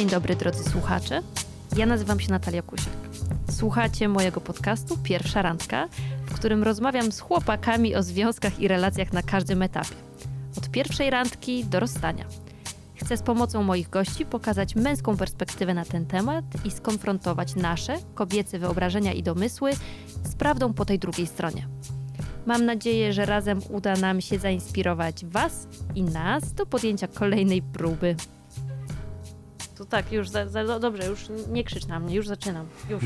Dzień dobry drodzy słuchacze. Ja nazywam się Natalia Kusiak. Słuchacie mojego podcastu Pierwsza Randka, w którym rozmawiam z chłopakami o związkach i relacjach na każdym etapie. Od pierwszej randki do rozstania. Chcę z pomocą moich gości pokazać męską perspektywę na ten temat i skonfrontować nasze, kobiece wyobrażenia i domysły z prawdą po tej drugiej stronie. Mam nadzieję, że razem uda nam się zainspirować Was i nas do podjęcia kolejnej próby. To tak, już za, za, dobrze, już nie krzycz na mnie, już zaczynam. Już.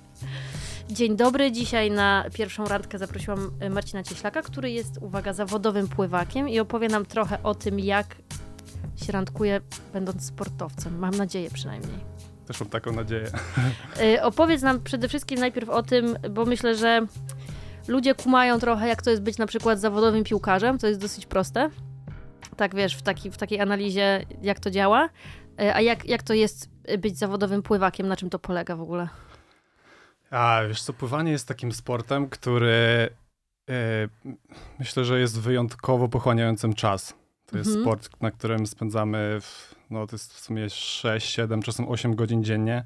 Dzień dobry. Dzisiaj na pierwszą randkę zaprosiłam Marcina Cieślaka, który jest, uwaga, zawodowym pływakiem i opowie nam trochę o tym, jak się randkuje będąc sportowcem. Mam nadzieję przynajmniej. Też mam taką nadzieję. E, opowiedz nam przede wszystkim najpierw o tym, bo myślę, że ludzie kumają trochę, jak to jest być na przykład zawodowym piłkarzem, to jest dosyć proste. Tak wiesz, w, taki, w takiej analizie, jak to działa. E, a jak, jak to jest być zawodowym pływakiem? Na czym to polega w ogóle? A wiesz co, pływanie jest takim sportem, który yy, myślę, że jest wyjątkowo pochłaniającym czas. To jest mhm. sport, na którym spędzamy, w, no to jest w sumie 6, 7, czasem 8 godzin dziennie.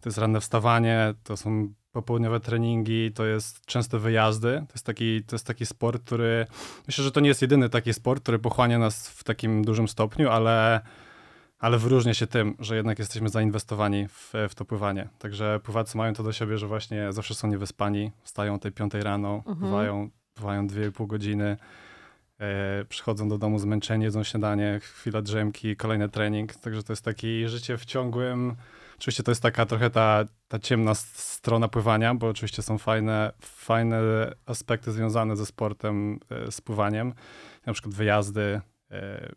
To jest ranne wstawanie, to są popołudniowe treningi, to jest częste wyjazdy. To jest, taki, to jest taki sport, który myślę, że to nie jest jedyny taki sport, który pochłania nas w takim dużym stopniu, ale ale wyróżnia się tym, że jednak jesteśmy zainwestowani w, w to pływanie. Także pływacy mają to do siebie, że właśnie zawsze są niewyspani, wstają o tej piątej rano, mhm. pływają, pływają dwie i pół godziny, e, przychodzą do domu zmęczeni, jedzą śniadanie, chwila drzemki, kolejny trening. Także to jest takie życie w ciągłym... Oczywiście to jest taka trochę ta, ta ciemna strona pływania, bo oczywiście są fajne, fajne aspekty związane ze sportem, e, z pływaniem. Na przykład wyjazdy,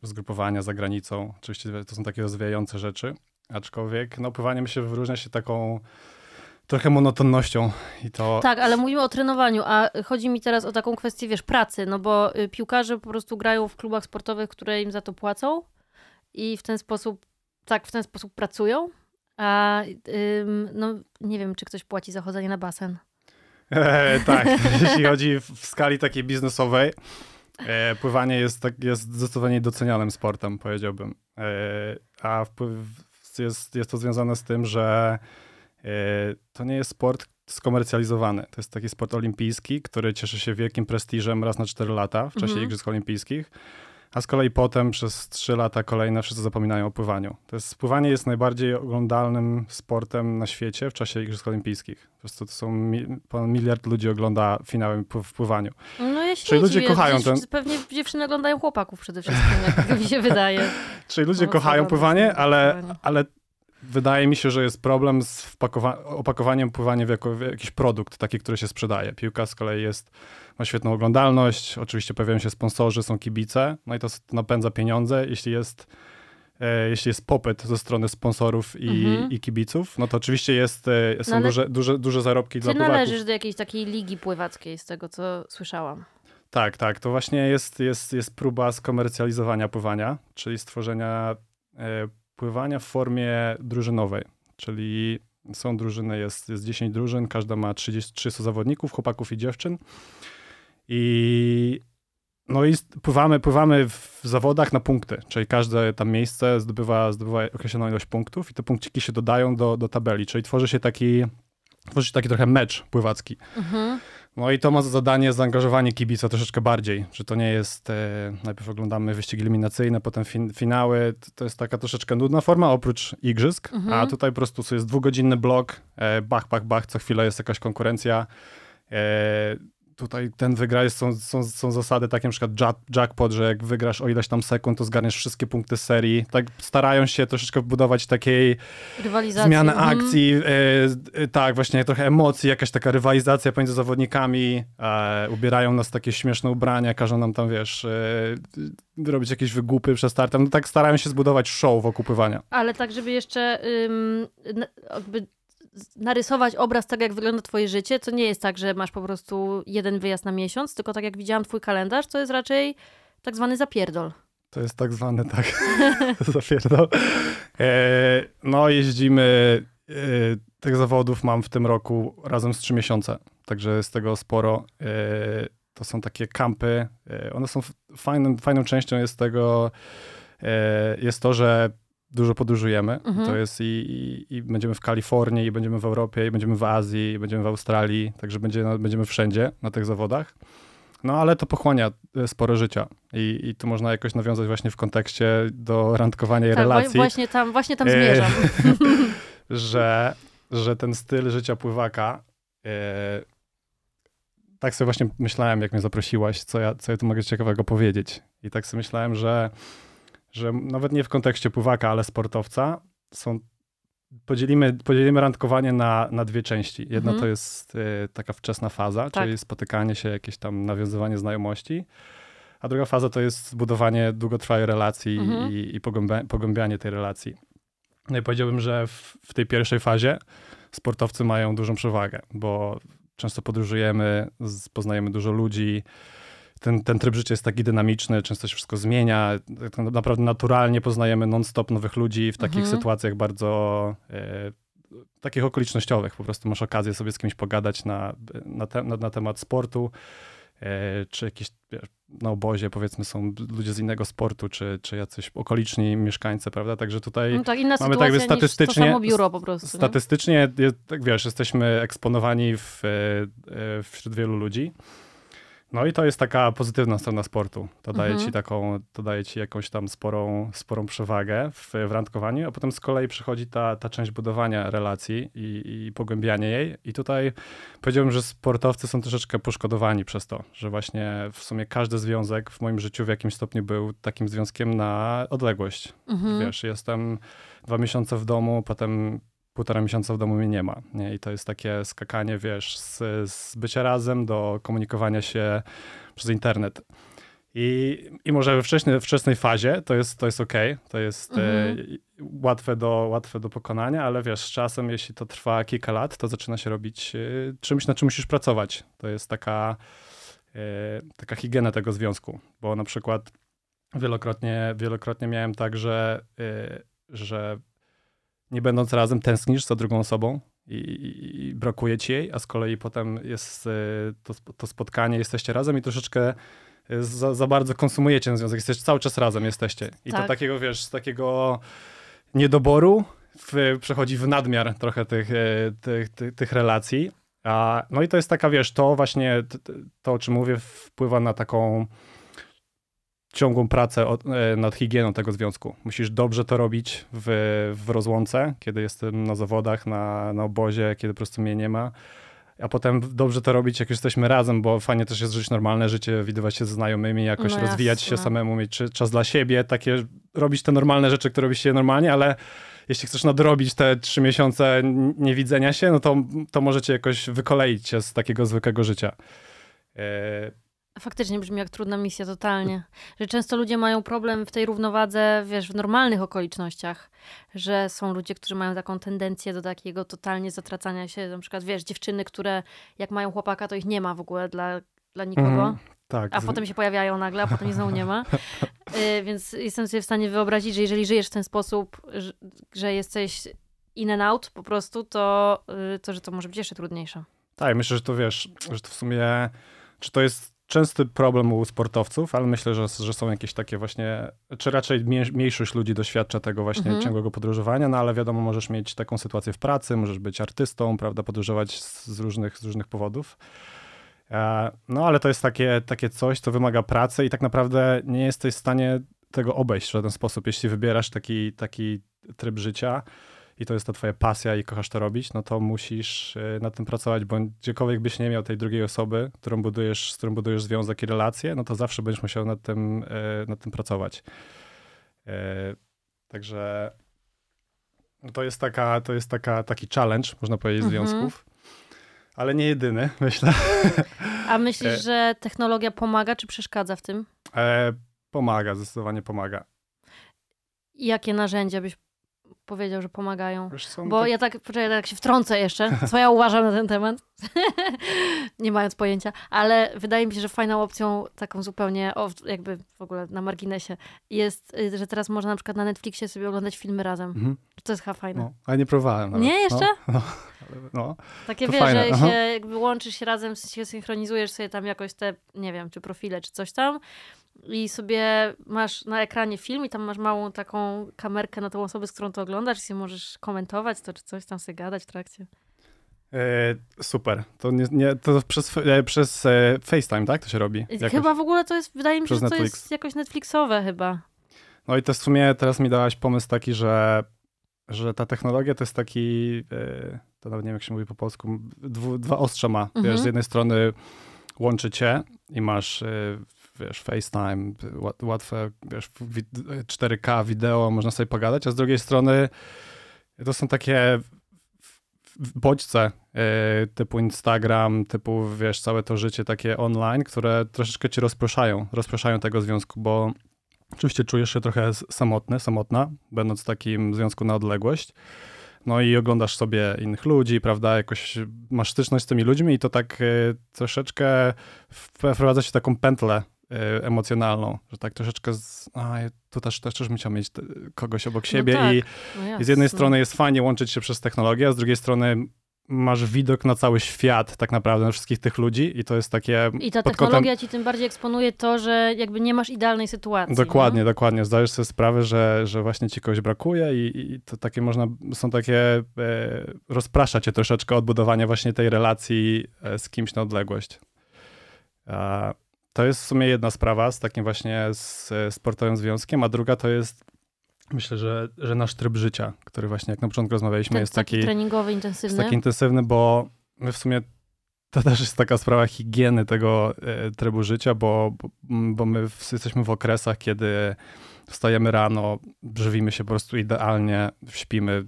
zgrupowania za granicą. Oczywiście to są takie rozwijające rzeczy, aczkolwiek no, pływanie się wyróżnia się taką trochę monotonnością i to... Tak, ale mówimy o trenowaniu, a chodzi mi teraz o taką kwestię, wiesz, pracy, no bo y, piłkarze po prostu grają w klubach sportowych, które im za to płacą i w ten sposób, tak, w ten sposób pracują, a ym, no nie wiem, czy ktoś płaci za chodzenie na basen. E, tak, jeśli chodzi w, skali takiej biznesowej, E, pływanie jest, tak, jest zdecydowanie docenianym sportem, powiedziałbym. E, a jest, jest to związane z tym, że e, to nie jest sport skomercjalizowany. To jest taki sport olimpijski, który cieszy się wielkim prestiżem raz na 4 lata w czasie mhm. Igrzysk Olimpijskich a z kolei potem przez 3 lata kolejne wszyscy zapominają o pływaniu. To jest, pływanie jest najbardziej oglądalnym sportem na świecie w czasie Igrzysk Olimpijskich. Po prostu to są mi, ponad miliard ludzi ogląda finały w pływaniu. No ja się Czyli ludzie dziwię, kochają ten... Pewnie dziewczyny oglądają chłopaków przede wszystkim, jak mi się wydaje. Czyli ludzie no, kochają pływanie, ale, ale wydaje mi się, że jest problem z opakowaniem pływania w, jako, w jakiś produkt, taki, który się sprzedaje. Piłka z kolei jest, ma świetną oglądalność, oczywiście pojawiają się sponsorzy, są kibice, no i to napędza pieniądze. Jeśli jest, e, jeśli jest popyt ze strony sponsorów i, mhm. i kibiców, no to oczywiście jest, e, są no duże, duże, duże zarobki dla pływaków. Ty należysz do jakiejś takiej ligi pływackiej, z tego co słyszałam. Tak, tak. To właśnie jest, jest, jest próba skomercjalizowania pływania, czyli stworzenia e, pływania w formie drużynowej, czyli są drużyny, jest, jest 10 drużyn, każda ma 30, 30 zawodników, chłopaków i dziewczyn. I no i pływamy, pływamy w zawodach na punkty, czyli każde tam miejsce zdobywa, zdobywa określoną ilość punktów i te punkciki się dodają do, do tabeli, czyli tworzy się taki, tworzy się taki trochę mecz pływacki. Mhm. No i to ma za zadanie zaangażowanie kibica troszeczkę bardziej, że to nie jest, e, najpierw oglądamy wyścigi eliminacyjne, potem fin finały, to jest taka troszeczkę nudna forma oprócz igrzysk, mhm. a tutaj po prostu jest dwugodzinny blok, e, bach, bach, bach, co chwilę jest jakaś konkurencja, e, tutaj ten wygra, są, są, są zasady takie na przykład jackpot, że jak wygrasz o ileś tam sekund, to zgarniesz wszystkie punkty serii. Tak starają się troszeczkę wbudować takiej zmiany mhm. akcji, e, e, tak, właśnie trochę emocji, jakaś taka rywalizacja pomiędzy zawodnikami, e, ubierają nas takie śmieszne ubrania, każą nam tam, wiesz, e, robić jakieś wygłupy przed startem. No tak starają się zbudować show wokół pływania. Ale tak, żeby jeszcze ym, jakby narysować obraz tak, jak wygląda twoje życie, to nie jest tak, że masz po prostu jeden wyjazd na miesiąc, tylko tak jak widziałam twój kalendarz, to jest raczej tak zwany zapierdol. To jest tak zwany, tak, zapierdol. E, no, jeździmy, e, tych zawodów mam w tym roku razem z trzy miesiące, także z tego sporo. E, to są takie kampy, e, one są fajną, fajną częścią jest tego, e, jest to, że dużo podróżujemy. Mhm. To jest i, i, i będziemy w Kalifornii, i będziemy w Europie, i będziemy w Azji, i będziemy w Australii, także będzie, będziemy wszędzie na tych zawodach. No ale to pochłania e, sporo życia i, i tu można jakoś nawiązać właśnie w kontekście do randkowania i Tak, relacji, właśnie tam, właśnie tam E, zmierzam. że, że ten styl życia pływaka e, tak sobie właśnie myślałem, jak mnie zaprosiłaś, co ja, co ja tu mogę ciekawego powiedzieć. I tak sobie myślałem, że, że nawet nie w kontekście pływaka, ale sportowca są podzielimy, podzielimy randkowanie na, na dwie części. Jedna Mhm. to jest y, taka wczesna faza, Tak. czyli spotykanie się, jakieś tam nawiązywanie znajomości, a druga faza to jest budowanie długotrwałej relacji Mhm. i, i pogłębia, pogłębianie tej relacji. No i powiedziałbym, że w, w tej pierwszej fazie sportowcy mają dużą przewagę, bo często podróżujemy, poznajemy dużo ludzi, ten, ten tryb życia jest taki dynamiczny, często się wszystko zmienia. Tak naprawdę naturalnie poznajemy non-stop nowych ludzi w takich Mhm. sytuacjach bardzo e, takich okolicznościowych. Po prostu masz okazję sobie z kimś pogadać na, na, te, na, na temat sportu, e, czy wiesz, na obozie powiedzmy są ludzie z innego sportu, czy, czy jacyś okoliczni mieszkańcy, prawda? Także tutaj No tak, inna Mamy tak statystycznie- samo biuro po prostu. nie? Statystycznie, jest, tak wiesz, jesteśmy eksponowani w, e, wśród wielu ludzi. No i to jest taka pozytywna strona sportu. To daje Mhm. ci taką, to daje ci jakąś tam sporą, sporą przewagę w, w randkowaniu, a potem z kolei przychodzi ta, ta część budowania relacji i, i pogłębianie jej. I tutaj powiedziałbym, że sportowcy są troszeczkę poszkodowani przez to, że właśnie w sumie każdy związek w moim życiu w jakimś stopniu był takim związkiem na odległość. Mhm. Wiesz, jestem dwa miesiące w domu, potem półtora miesiąca w domu mnie nie ma. Nie? I to jest takie skakanie, wiesz, z, z bycia razem do komunikowania się przez internet. I, i może we wcześniej, wczesnej fazie to jest, to jest okej, to jest Mhm. e, łatwe, do, łatwe do pokonania, ale wiesz, z czasem, jeśli to trwa kilka lat, to zaczyna się robić e, czymś, na czym musisz pracować. To jest taka, e, taka higiena tego związku, bo na przykład wielokrotnie, wielokrotnie miałem tak, że, że nie będąc razem tęsknisz za drugą osobą i, i, i brakuje ci jej, a z kolei potem jest e, to, to spotkanie, jesteście razem i troszeczkę e, za, za bardzo konsumujecie ten związek, jesteście cały czas razem jesteście. I Tak. to takiego, wiesz, z takiego niedoboru w, przechodzi w nadmiar trochę tych, e, tych, tych, tych relacji. A, no i to jest taka, wiesz, to właśnie, t- t- to o czym mówię, wpływa na taką ciągłą pracę od, e, nad higieną tego związku. Musisz dobrze to robić w, w rozłące, kiedy jestem na zawodach, na, na obozie, kiedy po prostu mnie nie ma. A potem dobrze to robić, jak już jesteśmy razem, bo fajnie też jest żyć normalne życie, widywać się ze znajomymi, jakoś No rozwijać się samemu, mieć czas dla siebie, takie robić te normalne rzeczy, które robi się normalnie, ale jeśli chcesz nadrobić te trzy miesiące niewidzenia się, no to, to możecie jakoś wykoleić się z takiego zwykłego życia. Faktycznie brzmi jak trudna misja, totalnie. Że często ludzie mają problem w tej równowadze, wiesz, w normalnych okolicznościach. Że są ludzie, którzy mają taką tendencję do takiego totalnie zatracania się. Na przykład, wiesz, dziewczyny, które jak mają chłopaka, to ich nie ma w ogóle dla, dla nikogo. Mhm. tak. A z- potem się pojawiają nagle, a potem ich znowu nie ma. Y, Więc jestem sobie w stanie wyobrazić, że jeżeli żyjesz w ten sposób, że, że jesteś in and out po prostu, to, y, to że to może być jeszcze trudniejsze. Tak, myślę, że to wiesz, że to w sumie, czy to jest częsty problem u sportowców, ale myślę, że, że są jakieś takie właśnie, czy raczej mniejszość ludzi doświadcza tego właśnie Mhm. ciągłego podróżowania, no ale wiadomo, możesz mieć taką sytuację w pracy, możesz być artystą, prawda, podróżować z, z, różnych, z różnych powodów. E, No ale to jest takie, takie coś, co wymaga pracy i tak naprawdę nie jesteś w stanie tego obejść w żaden sposób. Jeśli wybierasz taki, taki tryb życia, i to jest ta twoja pasja i kochasz to robić, no to musisz e, nad tym pracować, bo gdziekolwiek byś nie miał tej drugiej osoby, którą budujesz, z którą budujesz związek i relacje, no to zawsze będziesz musiał nad tym, e, nad tym pracować. E, Także to jest taka, to jest taka, taki challenge, można powiedzieć, Mhm. związków. Ale nie jedyny, myślę. A myślisz, że technologia pomaga czy przeszkadza w tym? E, pomaga, zdecydowanie pomaga. Jakie narzędzia byś powiedział, że pomagają? Bo tak- ja tak, poczekaj, tak się wtrącę jeszcze, co ja uważam na ten temat, nie mając pojęcia, ale wydaje mi się, że fajną opcją, taką zupełnie o, jakby w ogóle na marginesie, jest, y, że teraz można na przykład na Netflixie sobie oglądać filmy razem. Mhm. To jest chyba fajne. No, ale nie próbowałem. Nawet. Nie, jeszcze? No, no. No. Takie wiesz, że aha. się jakby łączysz się razem, się synchronizujesz sobie tam jakoś te, nie wiem, czy profile, czy coś tam i sobie masz na ekranie film i tam masz małą taką kamerkę na tą osobę, z którą to oglądasz i sobie możesz komentować to, czy coś tam sobie gadać w trakcie. E, super. To, nie, nie, to przez, e, przez e, FaceTime, tak? To się robi? Jakoś. Chyba w ogóle to jest, wydaje mi się, że to Netflix. jest jakoś Netflixowe chyba. No i to w sumie teraz mi dałaś pomysł taki, że, że ta technologia to jest taki, e, to nawet nie wiem jak się mówi po polsku, dwu, dwa ostrza ma. Mhm. Wiesz, z jednej strony łączy cię i masz, e, wiesz, FaceTime, łat- łatwe, wiesz, wi- 4K wideo, można sobie pogadać, a z drugiej strony to są takie w- bodźce e, typu Instagram, typu, wiesz, całe to życie takie online, które troszeczkę cię rozproszają, rozproszają tego związku, bo Oczywiście czujesz się trochę samotny, samotna, będąc w takim związku na odległość. No i oglądasz sobie innych ludzi, prawda? Jakoś masz styczność z tymi ludźmi i to tak e, troszeczkę wprowadza się w taką pętlę e, emocjonalną, że tak troszeczkę z, a, tu też, też, też bym chciał mieć kogoś obok siebie tak, i, No i z jednej strony jest fajnie łączyć się przez technologię, a z drugiej strony masz widok na cały świat tak naprawdę, na wszystkich tych ludzi i to jest takie I ta pod kątem technologia ci tym bardziej eksponuje to, że jakby nie masz idealnej sytuacji. Dokładnie, no? dokładnie. Zdajesz sobie sprawę, że, że właśnie ci kogoś brakuje i, i to takie można, są takie, e, rozprasza cię troszeczkę od budowania właśnie tej relacji e, z kimś na odległość. E, to jest w sumie jedna sprawa z takim właśnie z, e, sportowym związkiem, a druga to jest myślę, że, że nasz tryb życia, który właśnie jak na początku rozmawialiśmy Ten jest taki, taki, treningowy, jest intensywny. taki intensywny, bo my w sumie to też jest taka sprawa higieny tego e, trybu życia, bo, bo, my jesteśmy w okresach, kiedy wstajemy rano, żywimy się po prostu idealnie, śpimy,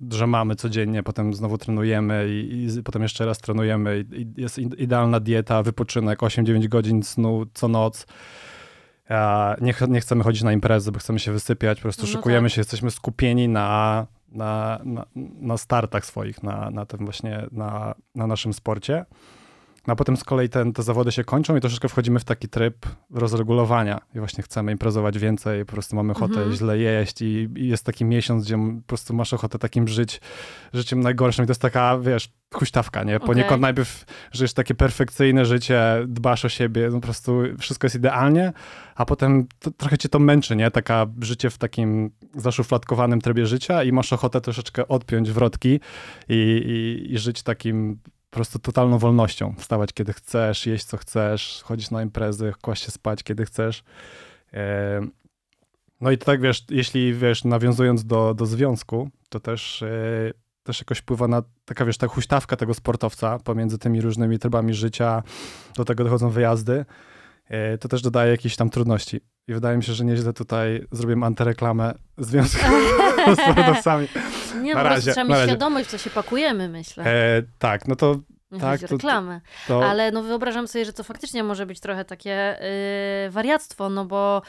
drzemamy codziennie, potem znowu trenujemy i, i potem jeszcze raz trenujemy. I, jest idealna dieta, wypoczynek, 8-9 godzin snu co noc. Nie, ch- nie chcemy chodzić na imprezy, bo chcemy się wysypiać, po prostu No szykujemy tak. się, jesteśmy skupieni na, na, na, na startach swoich, na, na tym właśnie, na, na naszym sporcie. No a potem z kolei ten, te zawody się kończą i troszeczkę wchodzimy w taki tryb rozregulowania i właśnie chcemy imprezować więcej, po prostu mamy ochotę Mhm. źle jeść i, i jest taki miesiąc, gdzie po prostu masz ochotę takim żyć, życiem najgorszym i to jest taka, wiesz, huśtawka, nie? Poniekąd Okej. najpierw żyjesz takie perfekcyjne życie, dbasz o siebie, no po prostu wszystko jest idealnie, a potem to, trochę cię to męczy, nie? Taka życie w takim zaszufladkowanym trybie życia i masz ochotę troszeczkę odpiąć wrotki i, i, i żyć takim prostu totalną wolnością. Wstawać kiedy chcesz, jeść co chcesz, chodzić na imprezy, kłaść się spać kiedy chcesz. E, No i to tak wiesz, jeśli wiesz, nawiązując do, do związku, to też, e, też jakoś wpływa na taka wiesz, ta huśtawka tego sportowca pomiędzy tymi różnymi trybami życia, do tego dochodzą wyjazdy, e, to też dodaje jakieś tam trudności. I wydaje mi się, że nieźle tutaj zrobiłem antyreklamę związku ze sportowcami. Nie, Na razie, trzeba mieć razie. świadomość, w co się pakujemy, myślę. E, tak, no to, Nie tak, to- reklamę. to Ale no wyobrażam sobie, że to faktycznie może być trochę takie yy, wariactwo, no bo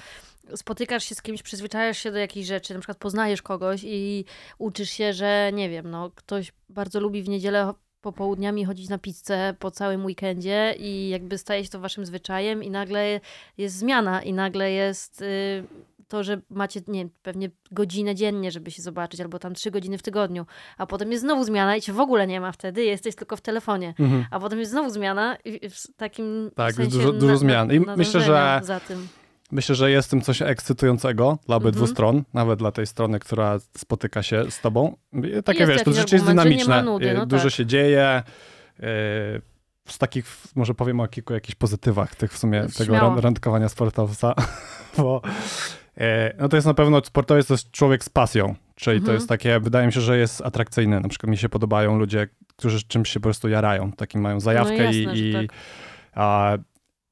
spotykasz się z kimś, przyzwyczajasz się do jakiejś rzeczy, na przykład poznajesz kogoś i uczysz się, że nie wiem, no ktoś bardzo lubi w niedzielę popołudniami chodzić na pizzę po całym weekendzie i jakby staje się to waszym zwyczajem i nagle jest zmiana i nagle jest y, to, że macie, nie wiem, pewnie godzinę dziennie, żeby się zobaczyć, albo tam trzy godziny w tygodniu, a potem jest znowu zmiana i cię w ogóle nie ma wtedy, jesteś tylko w telefonie. mhm. A potem jest znowu zmiana i w takim Tak, sensie dużo- dużo na- zmian. I myślę, że- nadążenia za tym. Myślę, że jest w tym coś ekscytującego dla obydwu Mhm. stron, nawet dla tej strony, która spotyka się z tobą. Takie Jest wiesz, to życie jest dynamiczne, nudy, y, no dużo tak. się dzieje. y, Z takich, może powiem o kilku jakichś pozytywach tych w sumie, tego Śmiało. ran- randkowania sportowca, bo no to jest na pewno, sportowiec to jest człowiek z pasją, czyli to Mhm. jest takie, wydaje mi się, że jest atrakcyjny. Na przykład mi się podobają ludzie, którzy czymś się po prostu jarają, takim mają zajawkę No jasne, i, i, tak. a,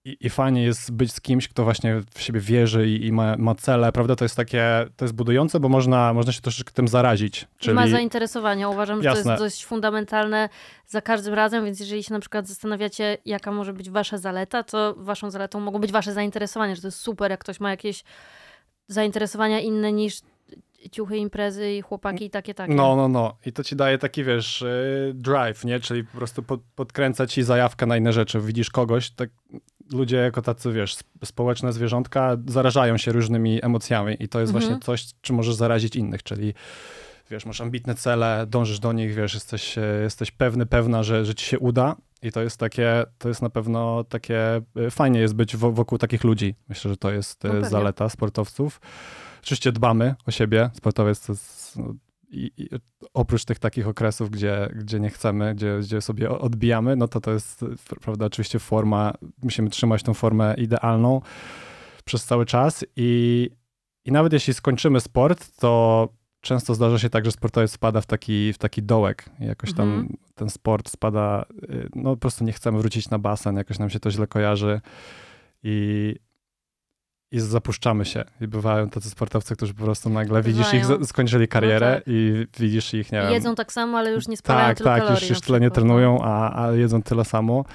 i, I fajnie jest być z kimś, kto właśnie w siebie wierzy i, i ma, ma cele, prawda? To jest takie, to jest budujące, bo można, można się troszeczkę tym zarazić. I ma Czyli zainteresowania. Uważam, że to Jasne. jest dość fundamentalne za każdym razem, więc jeżeli się na przykład zastanawiacie, jaka może być wasza zaleta, to waszą zaletą mogą być wasze zainteresowania, że to jest super, jak ktoś ma jakieś zainteresowania inne niż ciuchy, imprezy i chłopaki i takie, takie. no, no, no. I to ci daje taki, wiesz, y, drive, nie? Czyli po prostu pod, podkręca ci zajawkę na inne rzeczy. Widzisz kogoś, tak ludzie jako tacy, wiesz, sp- społeczne zwierzątka zarażają się różnymi emocjami i to jest Mhm. właśnie coś, czym możesz zarazić innych, czyli wiesz, masz ambitne cele, dążysz do nich, wiesz, jesteś, jesteś pewny, pewna, że, że ci się uda i to jest takie, to jest na pewno takie, fajnie jest być wokół takich ludzi. Myślę, że to jest no zaleta sportowców. Oczywiście dbamy o siebie, sportowiec to jest, no, i, i, oprócz tych takich okresów, gdzie, gdzie nie chcemy, gdzie, gdzie sobie odbijamy, no to to jest, prawda, oczywiście forma, musimy trzymać tą formę idealną przez cały czas i, i nawet jeśli skończymy sport, to często zdarza się tak, że sportowiec spada w taki, w taki dołek. Jakoś tam mhm. ten sport spada, y, no po prostu nie chcemy wrócić na basen, jakoś nam się to źle kojarzy i, i zapuszczamy się. I bywają tacy sportowcy, którzy po prostu nagle widzisz ich, skończyli karierę no tak. i widzisz ich, nie wiem. Jedzą tak samo, ale już nie spalają Tak, tak, już, już tyle nie trenują, a, a jedzą tyle samo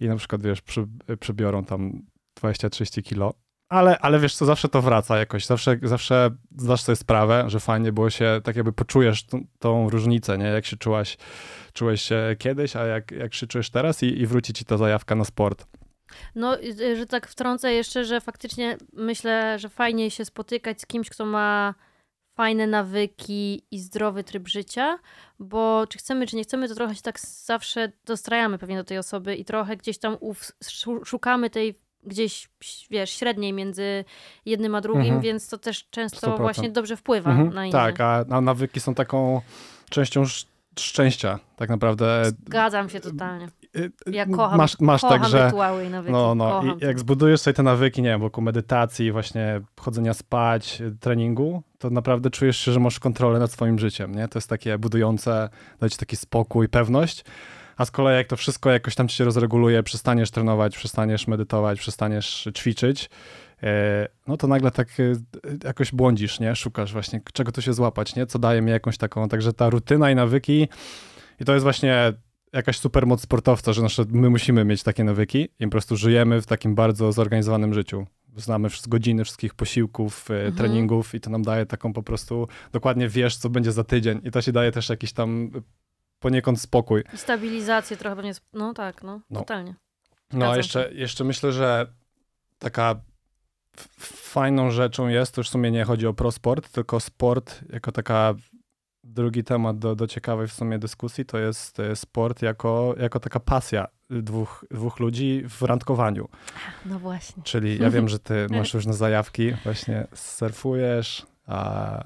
i na przykład, wiesz, przy, przybiorą tam 20-30 kilo. Ale, ale wiesz co, zawsze to wraca jakoś, zawsze, zawsze zdasz sobie sprawę, że fajnie było się, tak jakby poczujesz tą, różnicę, nie? Jak się czułaś, czułeś się kiedyś, a jak, jak się czujesz teraz i, i wróci ci ta zajawka na sport. No, y, że tak wtrącę jeszcze, że faktycznie myślę, że fajnie się spotykać z kimś, kto ma fajne nawyki i zdrowy tryb życia, bo czy chcemy, czy nie chcemy, to trochę się tak zawsze dostrajamy pewnie do tej osoby i trochę gdzieś tam szukamy tej gdzieś, wiesz, średniej między jednym a drugim, mhm. więc to też często 100%. właśnie dobrze wpływa mhm. na inne. Tak, a, nawyki są taką częścią szczęścia, tak naprawdę. Zgadzam się totalnie. Ja kocham, masz, masz kocham tak, że, rytuały i nawyki. No, no. I jak zbudujesz sobie te nawyki, nie wiem, wokół medytacji, właśnie chodzenia spać, treningu, to naprawdę czujesz się, że masz kontrolę nad swoim życiem, nie? To jest takie budujące, dać taki spokój, pewność. A z kolei jak to wszystko jakoś tam ci się rozreguluje, przestaniesz trenować, przestaniesz medytować, przestaniesz ćwiczyć, e, no to nagle tak e, jakoś błądzisz, nie? Szukasz właśnie, czego tu się złapać, nie? Co daje mi jakąś taką, także ta rutyna i nawyki i to jest właśnie jakaś super moc sportowca, że nasze, my musimy mieć takie nawyki i po prostu żyjemy w takim bardzo zorganizowanym życiu. Znamy godziny wszystkich posiłków, e, mhm. treningów i to nam daje taką po prostu, dokładnie wiesz, co będzie za tydzień i to się daje też jakiś tam poniekąd spokój. I stabilizację trochę pewnie, no tak, no, no. totalnie. No a jeszcze, jeszcze myślę, że taka fajną rzeczą jest, to już w sumie nie chodzi o prosport, tylko sport jako taka drugi temat do, do ciekawej w sumie dyskusji, to jest sport jako, jako taka pasja dwóch, dwóch ludzi w randkowaniu. No właśnie. Czyli ja wiem, że ty masz różne zajawki, właśnie surfujesz, a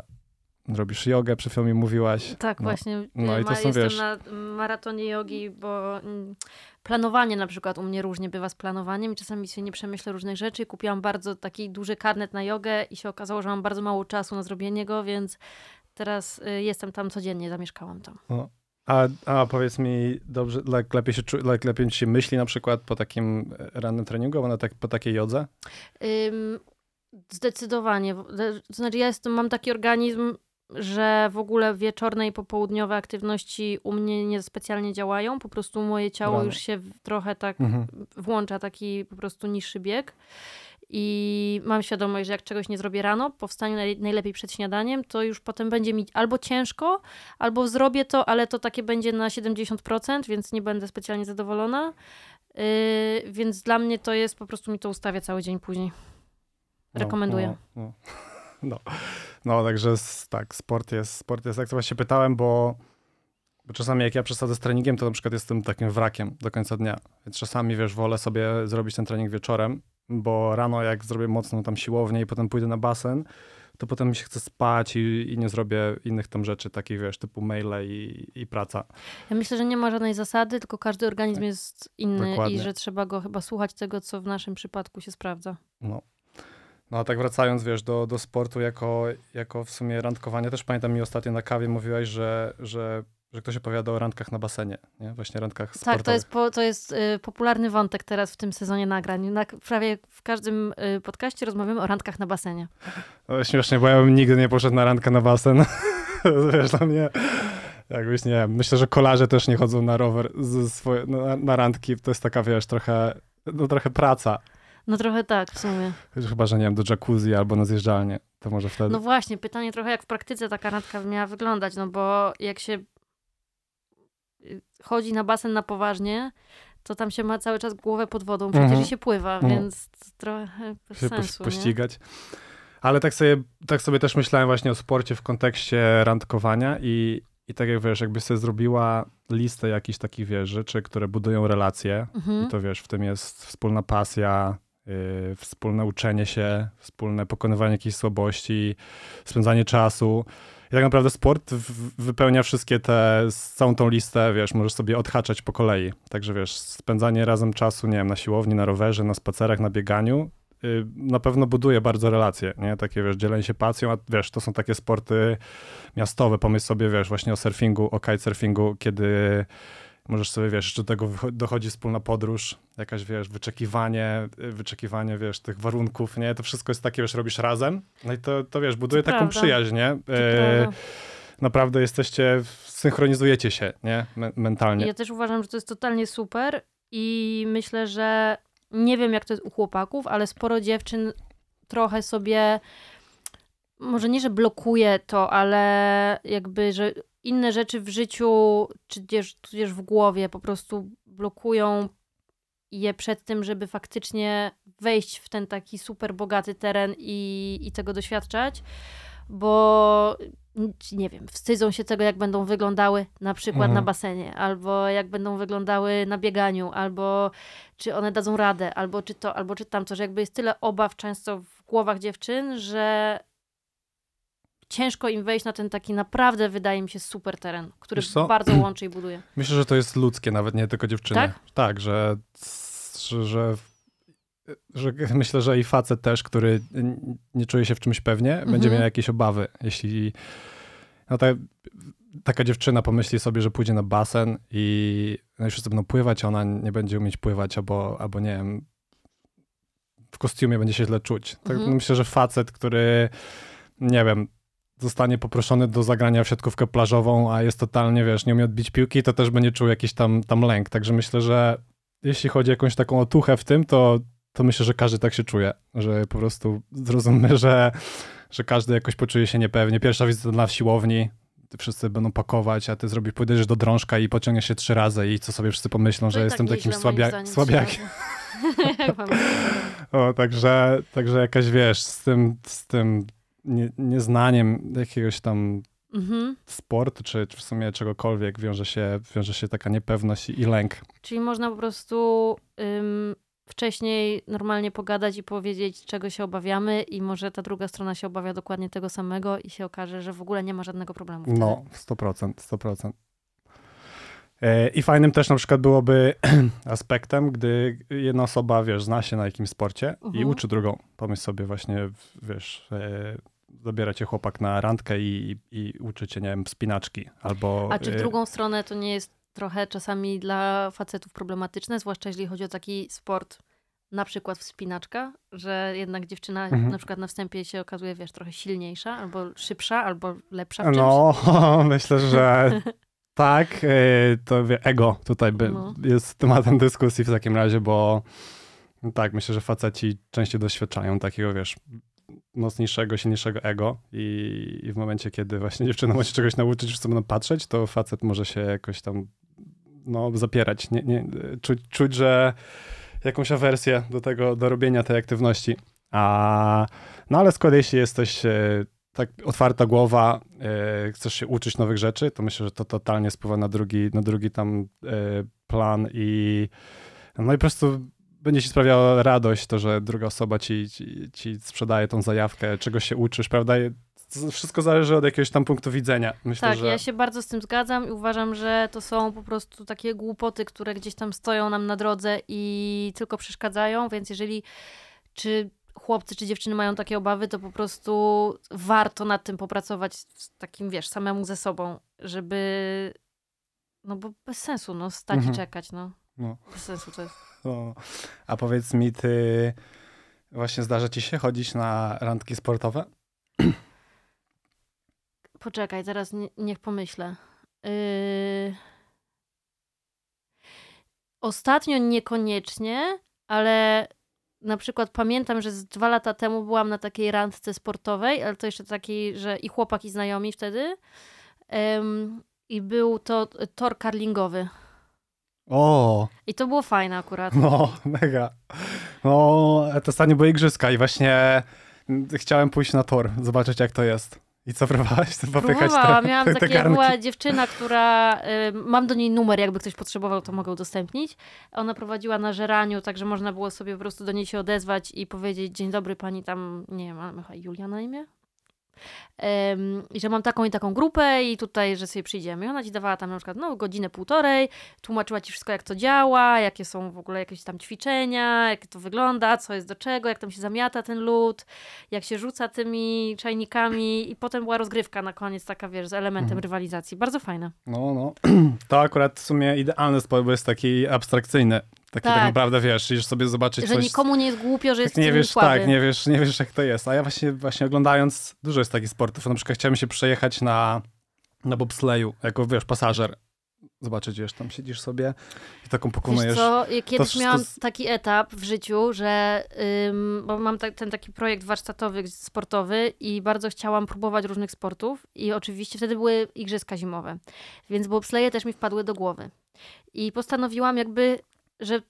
robisz jogę, przed chwilą mi mówiłaś. Tak, no. właśnie. No i to są, jestem wiesz... na maratonie jogi, bo mm, planowanie na przykład u mnie różnie bywa z planowaniem czasami się nie przemyślę różnych rzeczy. Kupiłam bardzo taki duży karnet na jogę i się okazało, że mam bardzo mało czasu na zrobienie go, więc teraz y, jestem tam codziennie, zamieszkałam tam. No. A, a powiedz mi, dobrze, like, lepiej, się, like, lepiej ci się myśli na przykład po takim e, rannym treningu, albo tak, po takiej jodze? Ym, zdecydowanie. To znaczy ja jestem, mam taki organizm, że w ogóle wieczorne i popołudniowe aktywności u mnie nie specjalnie działają. Po prostu moje ciało już się trochę tak mhm. włącza taki po prostu niższy bieg. I mam świadomość, że jak czegoś nie zrobię rano, po wstaniu najlepiej przed śniadaniem, to już potem będzie mi albo ciężko, albo zrobię to, ale to takie będzie na 70%, więc nie będę specjalnie zadowolona. Yy, więc dla mnie to jest, po prostu mi to ustawia cały dzień później. No, Rekomenduję. No, no, no. no także tak, sport jest, sport jest, jak to właśnie pytałem, bo bo czasami jak ja przesadzę z treningiem, to na przykład jestem takim wrakiem do końca dnia. Więc czasami, wiesz, wolę sobie zrobić ten trening wieczorem, bo rano jak zrobię mocno tam siłownię i potem pójdę na basen, to potem mi się chce spać i, i nie zrobię innych tam rzeczy, takich wiesz, typu maile i, i praca. Ja myślę, że nie ma żadnej zasady, tylko każdy organizm jest inny Dokładnie. i że trzeba go chyba słuchać tego, co w naszym przypadku się sprawdza. No. No a tak wracając, wiesz, do, do sportu jako, jako w sumie randkowanie, też pamiętam mi ostatnio na kawie mówiłaś, że, że że ktoś opowiada o randkach na basenie, nie? Właśnie randkach sportowych. Tak, to jest, po, to jest y, popularny wątek teraz w tym sezonie nagrań. Na, prawie w każdym y, podcaście rozmawiamy o randkach na basenie. No, śmiesznie, bo ja bym nigdy nie poszedł na randkę na basen. Wiesz, dla mnie... Jakbyś, nie wiem, myślę, że kolarze też nie chodzą na rower, swoje, na, na randki. To jest taka, wiesz, trochę, no trochę praca. No trochę tak, w sumie. Chyba, że nie wiem, do jacuzzi albo na zjeżdżalnię, to może wtedy. No właśnie, pytanie trochę jak w praktyce taka randka miała wyglądać, no bo jak się chodzi na basen na poważnie, to tam się ma cały czas głowę pod wodą, przecież mhm. się pływa, mhm. więc trochę bez się sensu. pościgać. Ale tak sobie, tak sobie też myślałem właśnie o sporcie w kontekście randkowania i, i tak jak wiesz, jakby sobie zrobiła listę jakichś takich, wiesz, rzeczy, które budują relacje Mhm. i to wiesz, w tym jest wspólna pasja, wspólne uczenie się, wspólne pokonywanie jakichś słabości, spędzanie czasu. I tak naprawdę sport wypełnia wszystkie te, całą tą listę, wiesz, możesz sobie odhaczać po kolei. Także wiesz, spędzanie razem czasu, nie wiem, na siłowni, na rowerze, na spacerach, na bieganiu, yy, na pewno buduje bardzo relacje, nie? Takie, wiesz, dzielenie się pasją, a wiesz, to są takie sporty miastowe. Pomyśl sobie, wiesz, właśnie o surfingu, o kitesurfingu, kiedy możesz sobie, wiesz, jeszcze do tego dochodzi wspólna podróż, jakaś, wiesz, wyczekiwanie, y, wyczekiwanie, wiesz, tych warunków, nie? To wszystko jest takie, wiesz, robisz razem, no i to, to wiesz, buduje To taką prawda. przyjaźń, nie? E, naprawdę jesteście, synchronizujecie się, nie? Me- mentalnie. Ja też uważam, że to jest totalnie super i myślę, że nie wiem jak to jest u chłopaków, ale sporo dziewczyn trochę sobie, może nie, że blokuje to, ale jakby, że inne rzeczy w życiu, czy tudzież, tudzież w głowie po prostu blokują je przed tym, żeby faktycznie wejść w ten taki super bogaty teren i, i tego doświadczać, bo nie wiem, wstydzą się tego, jak będą wyglądały na przykład Mhm. na basenie, albo jak będą wyglądały na bieganiu, albo czy one dadzą radę, albo czy to, albo czy tamto, że jakby jest tyle obaw często w głowach dziewczyn, że ciężko im wejść na ten taki naprawdę, wydaje mi się, super teren, który bardzo łączy i buduje. Myślę, że to jest ludzkie, nawet nie tylko dziewczyny. Tak? Tak, że, że, że, że myślę, że i facet też, który nie czuje się w czymś pewnie, będzie Mhm. miał jakieś obawy. Jeśli no ta, taka dziewczyna pomyśli sobie, że pójdzie na basen i no wszyscy będą pływać, a ona nie będzie umieć pływać, albo, albo nie wiem, w kostiumie będzie się źle czuć. Tak, Mhm. Myślę, że facet, który, nie wiem, zostanie poproszony do zagrania w siatkówkę plażową, a jest totalnie, wiesz, nie umie odbić piłki, to też będzie czuł jakiś tam, tam lęk. Także myślę, że jeśli chodzi o jakąś taką otuchę w tym, to, to myślę, że każdy tak się czuje, że po prostu zrozumie, że, że każdy jakoś poczuje się niepewnie. Pierwsza wizyta na siłowni, ty wszyscy będą pakować, a ty zrobisz, pójdziesz do drążka i pociągniesz się trzy razy i co sobie wszyscy pomyślą, że No jestem tak takim słabia, słabiakiem. O, także, także jakaś, wiesz, z tym, z tym nie, nieznaniem jakiegoś tam mhm. sportu, czy, czy w sumie czegokolwiek wiąże się, wiąże się taka niepewność i lęk. Czyli można po prostu ym, wcześniej normalnie pogadać i powiedzieć, czego się obawiamy, i może ta druga strona się obawia dokładnie tego samego, i się okaże, że w ogóle nie ma żadnego problemu. wtedy. No, 100%, 100%. E, I fajnym też na przykład byłoby aspektem, gdy jedna osoba, wiesz, zna się na jakimś sporcie i Mhm. uczy drugą. Pomyśl sobie właśnie, wiesz, e, zabiera cię chłopak na randkę i, i uczy cię, nie wiem, wspinaczki albo... A czy w e, drugą stronę to nie jest trochę czasami dla facetów problematyczne, zwłaszcza jeżeli chodzi o taki sport, na przykład wspinaczka, że jednak dziewczyna Mhm. na przykład na wstępie się okazuje, wiesz, trochę silniejsza, albo szybsza, albo lepsza w czymś. No, myślę, że tak. e, To ego tutaj by, No. jest tematem dyskusji w takim razie, bo tak, myślę, że faceci częściej doświadczają takiego, wiesz, mocniejszego, silniejszego ego i, i w momencie, kiedy właśnie dziewczyna ma się czegoś nauczyć, wszyscy będą patrzeć, to facet może się jakoś tam no, zapierać, nie, nie, czuć, czuć, że jakąś awersję do tego, do robienia tej aktywności. A, no ale z jeśli jesteś e, tak otwarta głowa, e, chcesz się uczyć nowych rzeczy, to myślę, że to totalnie spływa na drugi, na drugi tam e, plan i no i po prostu będzie ci sprawiało radość to, że druga osoba ci, ci, ci sprzedaje tą zajawkę, czego się uczysz, prawda? To Wszystko zależy od jakiegoś tam punktu widzenia. Myślę, Tak, że... ja się bardzo z tym zgadzam i uważam, że to są po prostu takie głupoty, które gdzieś tam stoją nam na drodze i tylko przeszkadzają, więc jeżeli czy chłopcy czy dziewczyny mają takie obawy, to po prostu warto nad tym popracować takim, wiesz, samemu ze sobą, żeby no bo bez sensu, no, stać Mhm. i czekać, no. No. Bez sensu to jest. A powiedz mi, ty właśnie zdarza ci się chodzić na randki sportowe? Poczekaj, nie, niech pomyślę. Yy... Ostatnio niekoniecznie, ale na przykład pamiętam, że z dwa lata temu byłam na takiej randce sportowej, ale to jeszcze takiej, że i chłopak, i znajomi wtedy. I był to tor karlingowy. O, I to było fajne akurat. no, mega. No, to ostatnio były igrzyska i właśnie chciałem pójść na tor, zobaczyć jak to jest. I co próbowałaś? Co popychać Próbowałam. te, Miałam te takie, garnki? była dziewczyna, która, y, mam do niej numer, jakby ktoś potrzebował, to mogę udostępnić. Ona prowadziła na żeraniu, także można było sobie po prostu do niej się odezwać i powiedzieć, dzień dobry, pani tam, nie wiem, ma Julia na imię? I że mam taką i taką grupę i tutaj, że sobie przyjdziemy. I ona ci dawała tam na przykład no, godzinę, półtorej, tłumaczyła ci wszystko, jak to działa, jakie są w ogóle jakieś tam ćwiczenia, jak to wygląda, co jest do czego, jak tam się zamiata ten lód, jak się rzuca tymi czajnikami i potem była rozgrywka na koniec, taka wiesz, z elementem Mhm. rywalizacji. Bardzo fajne. No, no. To akurat w sumie idealny sport, bo jest taki abstrakcyjny. Taki tak, Tak. naprawdę, wiesz, idziesz sobie zobaczyć Że coś... nikomu nie jest głupio, że jest tak nie wiesz, słaby. tak, nie wiesz, nie wiesz jak to jest. A ja właśnie, właśnie oglądając, dużo jest takich sportów. Na przykład chciałem się przejechać na, na bobsleju, jako wiesz, pasażer. Zobaczyć, wiesz, tam siedzisz sobie i taką Wiesz pokonujesz. co, ja kiedyś wszystko miałam taki etap w życiu, że ym, bo mam ta, ten taki projekt warsztatowy, sportowy i bardzo chciałam próbować różnych sportów i oczywiście wtedy były igrzyska zimowe, więc bobsleje też mi wpadły do głowy. I postanowiłam jakby, że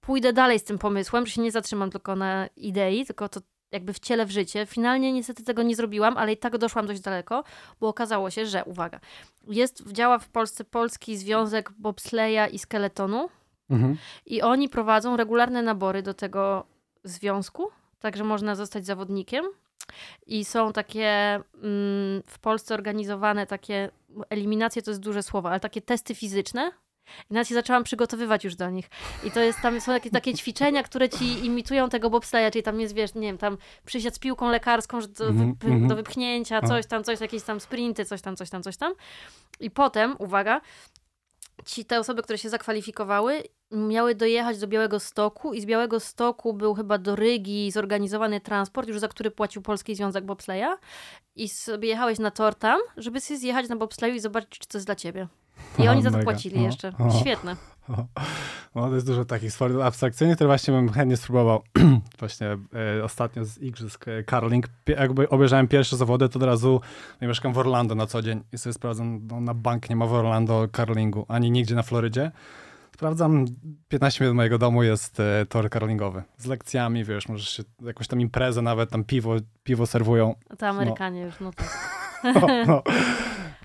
pójdę dalej z tym pomysłem, że się nie zatrzymam tylko na idei, tylko to jakby wcielę w życie. Finalnie niestety tego nie zrobiłam, ale i tak doszłam dość daleko, bo okazało się, że, uwaga, jest, działa w Polsce Polski Związek Bobsleja i Skeletonu, Mhm. i oni prowadzą regularne nabory do tego związku, także można zostać zawodnikiem. I są takie mm, w Polsce organizowane takie eliminacje, to jest duże słowo, ale takie testy fizyczne. I nawet się zaczęłam przygotowywać już do nich. I to jest tam, są takie, takie ćwiczenia, które ci imitują tego bobsleja, czyli tam jest, wiesz, nie wiem, tam przysiad z piłką lekarską do, Mhm, wyp- mhm. do wypchnięcia, coś tam, coś, jakieś tam sprinty, coś tam, coś tam, coś tam. I potem, uwaga, ci te osoby, które się zakwalifikowały, miały dojechać do Białego Stoku i z Białego Stoku był chyba do Rygi zorganizowany transport, już za który płacił Polski Związek Bobsleja i sobie jechałeś na tor tam, żeby sobie zjechać na bobsleju i zobaczyć, czy to jest dla ciebie. I oni za to mega. płacili jeszcze. Świetne. No, to jest dużo takich sportów abstrakcyjnych, które właśnie bym chętnie spróbował. właśnie e, ostatnio z igrzysk curling, pie- jakby obejrzałem pierwsze zawody, to od razu ja mieszkam w Orlando na co dzień i sobie sprawdzam, no, na bank nie ma w Orlando curlingu, ani nigdzie na Florydzie. Sprawdzam, 15 minut mojego domu jest e, tor curlingowy. Z lekcjami, wiesz, możesz się, jakąś tam imprezę nawet, tam piwo, piwo serwują. To Amerykanie już, no tak. No, no.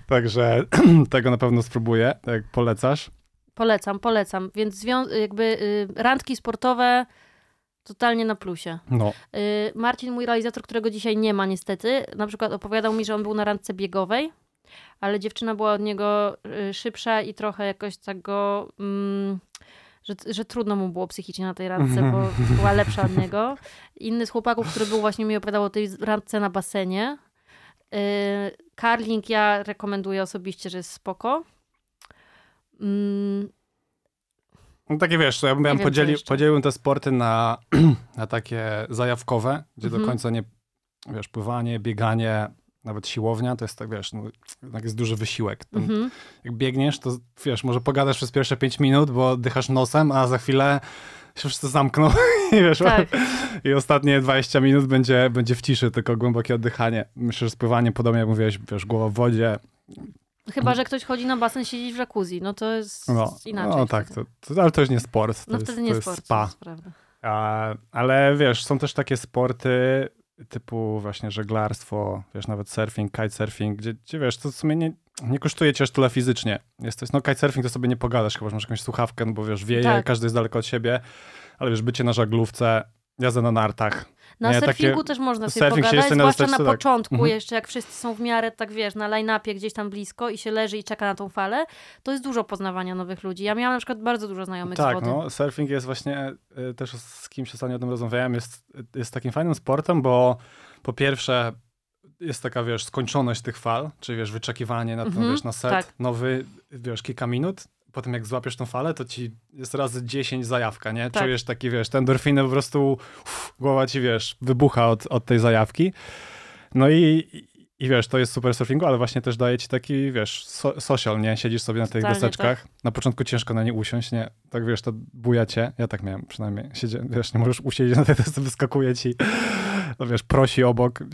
Także tego na pewno spróbuję, jak polecasz. Polecam, polecam. Więc jakby y, randki sportowe totalnie na plusie. No, Y, Marcin, mój realizator, którego dzisiaj nie ma niestety, na przykład opowiadał mi, że on był na randce biegowej, ale dziewczyna była od niego y, szybsza i trochę jakoś tak go... Mm, że, że trudno mu było psychicznie na tej randce, bo była lepsza od niego. Inny z chłopaków, który był właśnie mi opowiadał o tej randce na basenie. Yy, Karling ja rekomenduję osobiście, że jest spoko. Mm, No takie wiesz, ja bym podzielił, podzielił te sporty na, na takie zajawkowe, gdzie Mhm. do końca nie, wiesz, pływanie, bieganie, nawet siłownia, to jest tak, wiesz, no, jednak jest duży wysiłek. Tam, mhm. Jak biegniesz, to wiesz, może pogadasz przez pierwsze 5 minut, bo dychasz nosem, a za chwilę się wszyscy zamkną i wiesz, Tak. i ostatnie 20 minut będzie, będzie w ciszy, tylko głębokie oddychanie. Myślę, że spływanie, podobnie jak mówiłeś, wiesz, głowa w wodzie, Chyba, że ktoś chodzi na basen siedzieć w jacuzzi, no to jest no, inaczej. no tak, to, to, ale to już nie sport, to No jest, wtedy to nie jest sport, spa. to jest prawda. A, ale wiesz, są też takie sporty typu właśnie żeglarstwo, wiesz, nawet surfing, kitesurfing, gdzie, gdzie wiesz, to w sumie nie, nie kosztuje cię aż tyle fizycznie. Jesteś, no kitesurfing to sobie nie pogadasz, chyba że masz jakąś słuchawkę, no bo wiesz, wieje, Tak. każdy jest daleko od siebie, ale wiesz, bycie na żaglówce, jazda na nartach. Na Nie, takie- surfingu też można sobie surfing się pogadać, na zwłaszcza na tak. początku Mhm. jeszcze, jak wszyscy są w miarę, tak wiesz, na line-upie gdzieś tam blisko i się leży i czeka na tą falę, to jest dużo poznawania nowych ludzi. Ja miałam na przykład bardzo dużo znajomych z Tak, wody. no, surfing jest właśnie, y, też z kimś ostatnio o tym rozmawiałem, jest, jest takim fajnym sportem, bo po pierwsze jest taka, wiesz, skończoność tych fal, czyli wiesz, wyczekiwanie na, ten, Mhm, wiesz, na set, tak. nowy, wiesz, kilka minut, potem jak złapiesz tą falę, to ci jest razy 10 zajawka, nie? Tak. Czujesz taki, wiesz, te endorfiny po prostu, uff, głowa ci, wiesz, wybucha od, od tej zajawki. No i, i, wiesz, to jest super surfingu, ale właśnie też daje ci taki, wiesz, so, social, nie? Siedzisz sobie na tych Totalnie deseczkach. Na początku ciężko na nie usiąść, nie? Tak wiesz, to buja cię. Ja tak miałem przynajmniej. Siedzie, wiesz, nie możesz usiedzieć na tej desce, wyskakuje ci, no wiesz, prosi obok, y,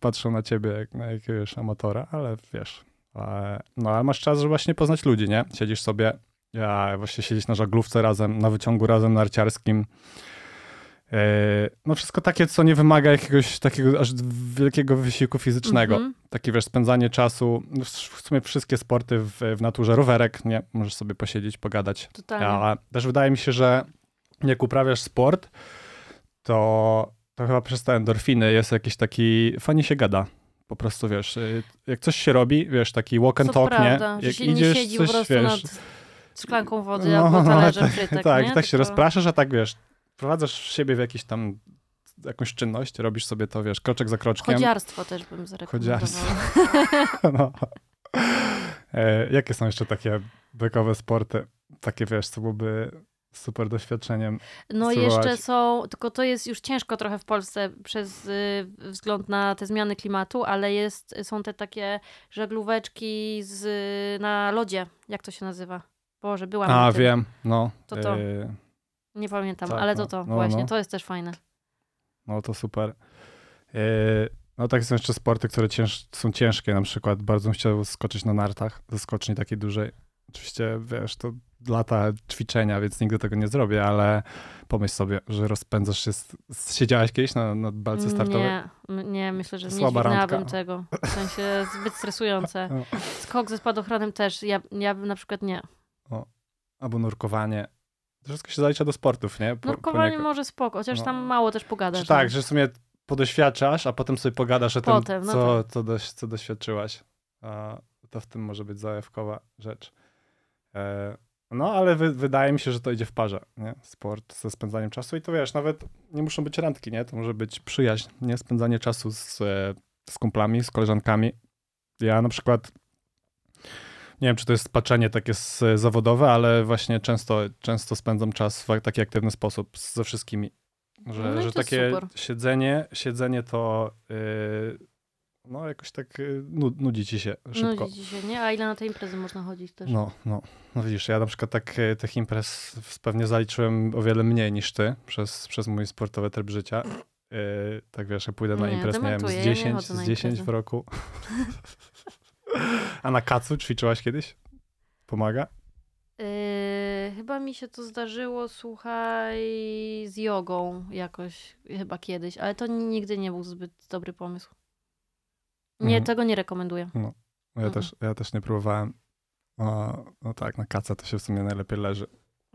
patrzą na ciebie jak na jakiegoś amatora, ale wiesz. e, No, ale masz czas, żeby właśnie poznać ludzi, nie? Siedzisz sobie, ja właśnie siedzieć na żaglówce razem, na wyciągu razem narciarskim. E, no wszystko takie, co nie wymaga jakiegoś takiego aż wielkiego wysiłku fizycznego. Mhm. Takie, wiesz, spędzanie czasu, no w sumie wszystkie sporty w, w naturze, rowerek, nie, możesz sobie posiedzieć, pogadać. Totalnie. Ale też wydaje mi się, że jak uprawiasz sport, to, to chyba przez te endorfiny jest jakiś taki, fajnie się gada. Po prostu, wiesz, y, jak coś się robi, wiesz, taki walk and Co talk, prawda, nie? Jak się nie siedzi po prostu wiesz, nad szklanką wody no, albo talerzem tak, tak, nie? tak się Tylko- rozpraszasz, a tak, wiesz, wprowadzasz siebie w jakiś tam, jakąś czynność, robisz sobie to, wiesz, kroczek za kroczkiem. Chodziarstwo też bym zarekomendowała. Chodziarstwo. No. E, jakie są jeszcze takie bekowe sporty? Takie, wiesz, co byłoby super doświadczeniem. No spróbować. jeszcze są, tylko to jest już ciężko trochę w Polsce przez y, wzgląd na te zmiany klimatu, ale jest, są te takie żaglóweczki z, na lodzie. Jak to się nazywa? Boże, byłam A, wiem, no. To to. e, Nie pamiętam, Tak, ale no, to to no, właśnie, no. to jest też fajne. No to super. E, No tak są jeszcze sporty, które cięż, są ciężkie, na przykład bardzo bym chciał skoczyć na nartach, ze skoczni takiej dużej. Oczywiście, wiesz, to lata ćwiczenia, więc nigdy tego nie zrobię, ale pomyśl sobie, że rozpędzasz się, z, siedziałaś kiedyś na, na balce startowej? Nie, nie, myślę, że nie Słaba dźwignęłabym randka. tego. W sensie zbyt stresujące. No. Skok ze spadochronem też, ja, ja bym na przykład nie. Albo nurkowanie. Wszystko się zalicza do sportów, nie? Po- Nurkowanie poniekąd. może spoko, chociaż No. tam mało też pogadasz. Czy tak, no. że w sumie podoświadczasz, a potem sobie pogadasz o tym, Potem, no co, co, doś, co doświadczyłaś. A to w tym może być zajawkowa rzecz. E, no, ale wy, wydaje mi się, że to idzie w parze, nie? Sport ze spędzaniem czasu i to wiesz, nawet nie muszą być randki, nie? To może być przyjaźń, nie? Spędzanie czasu z, e, z kumplami, z koleżankami. Ja na przykład nie wiem, czy to jest patrzenie takie zawodowe, ale właśnie często, często spędzam czas w taki aktywny sposób ze wszystkimi. Że, No że takie super. siedzenie, siedzenie to yy, no jakoś tak yy, nu- nudzi ci się szybko. Nudzi ci się, nie? A ile na te imprezy można chodzić też? No, no, no widzisz, ja na przykład tak yy, tych imprez pewnie zaliczyłem o wiele mniej niż ty przez, przez mój sportowy tryb życia. Yy, tak wiesz, ja pójdę na imprez, nie wiem, z ja nie 10, chodzę na z 10 w roku. A na kacu ćwiczyłaś kiedyś? Pomaga? Yy, chyba mi się to zdarzyło, słuchaj, z jogą jakoś, chyba kiedyś, ale to nigdy nie był zbyt dobry pomysł. Nie, Mhm. tego nie rekomenduję. No, ja, Mhm. też, ja też nie próbowałem. O, no tak, na kaca to się w sumie najlepiej leży.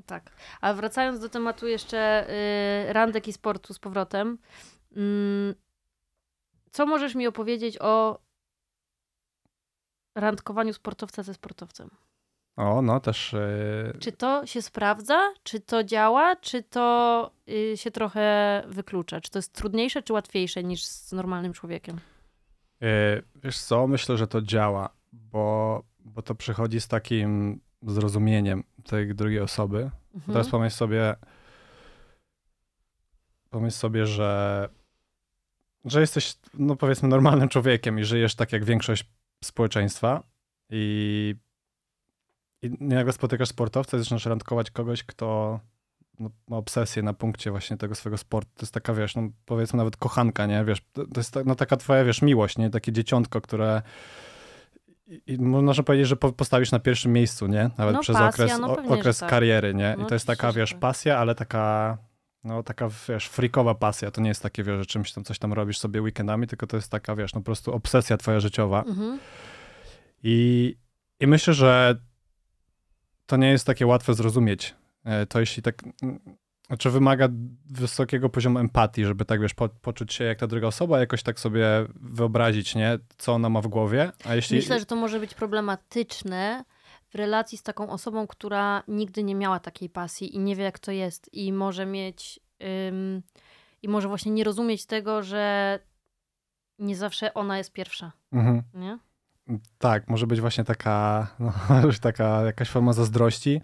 Tak. A wracając do tematu jeszcze yy, randek i sportu z powrotem, mm, co możesz mi opowiedzieć o randkowaniu sportowca ze sportowcem? O, no też. Yy, Czy to się sprawdza? Czy to działa? Czy to y, się trochę wyklucza? Czy to jest trudniejsze, czy łatwiejsze niż z normalnym człowiekiem? yy, wiesz co, myślę, że to działa, bo, bo to przychodzi z takim zrozumieniem tej drugiej osoby. Mhm. Teraz pomyśl sobie, pomyśl sobie, że, że jesteś, no powiedzmy, normalnym człowiekiem i żyjesz tak jak większość społeczeństwa i, i nagle spotykasz sportowca i zaczynasz randkować kogoś, kto no, ma obsesję na punkcie właśnie tego swojego sportu. To jest taka, wiesz, no powiedzmy nawet kochanka, nie? Wiesz, to, to jest ta, no, taka twoja, wiesz, miłość, nie? Takie dzieciątko, które i, i można powiedzieć, że po, postawisz na pierwszym miejscu, nie? Nawet No, przez pasja, okres, no pewnie, okres tak. kariery, nie? I No, to jest taka, wiesz, pasja, ale taka, no taka, wiesz, freakowa pasja. To nie jest takie, wiesz, że czymś tam, coś tam robisz sobie weekendami, tylko to jest taka, wiesz, no po prostu obsesja twoja życiowa. Mhm. I, I myślę, że to nie jest takie łatwe zrozumieć. E, To jeśli tak, mm, znaczy wymaga wysokiego poziomu empatii, żeby tak, wiesz, po, poczuć się jak ta druga osoba, jakoś tak sobie wyobrazić, nie, co ona ma w głowie, a jeśli... Myślę, że to może być problematyczne w relacji z taką osobą, która nigdy nie miała takiej pasji i nie wie, jak to jest, i może mieć. Ym, I może właśnie nie rozumieć tego, że nie zawsze ona jest pierwsza, Mhm. nie? Tak, może być właśnie taka, no, taka jakaś forma zazdrości,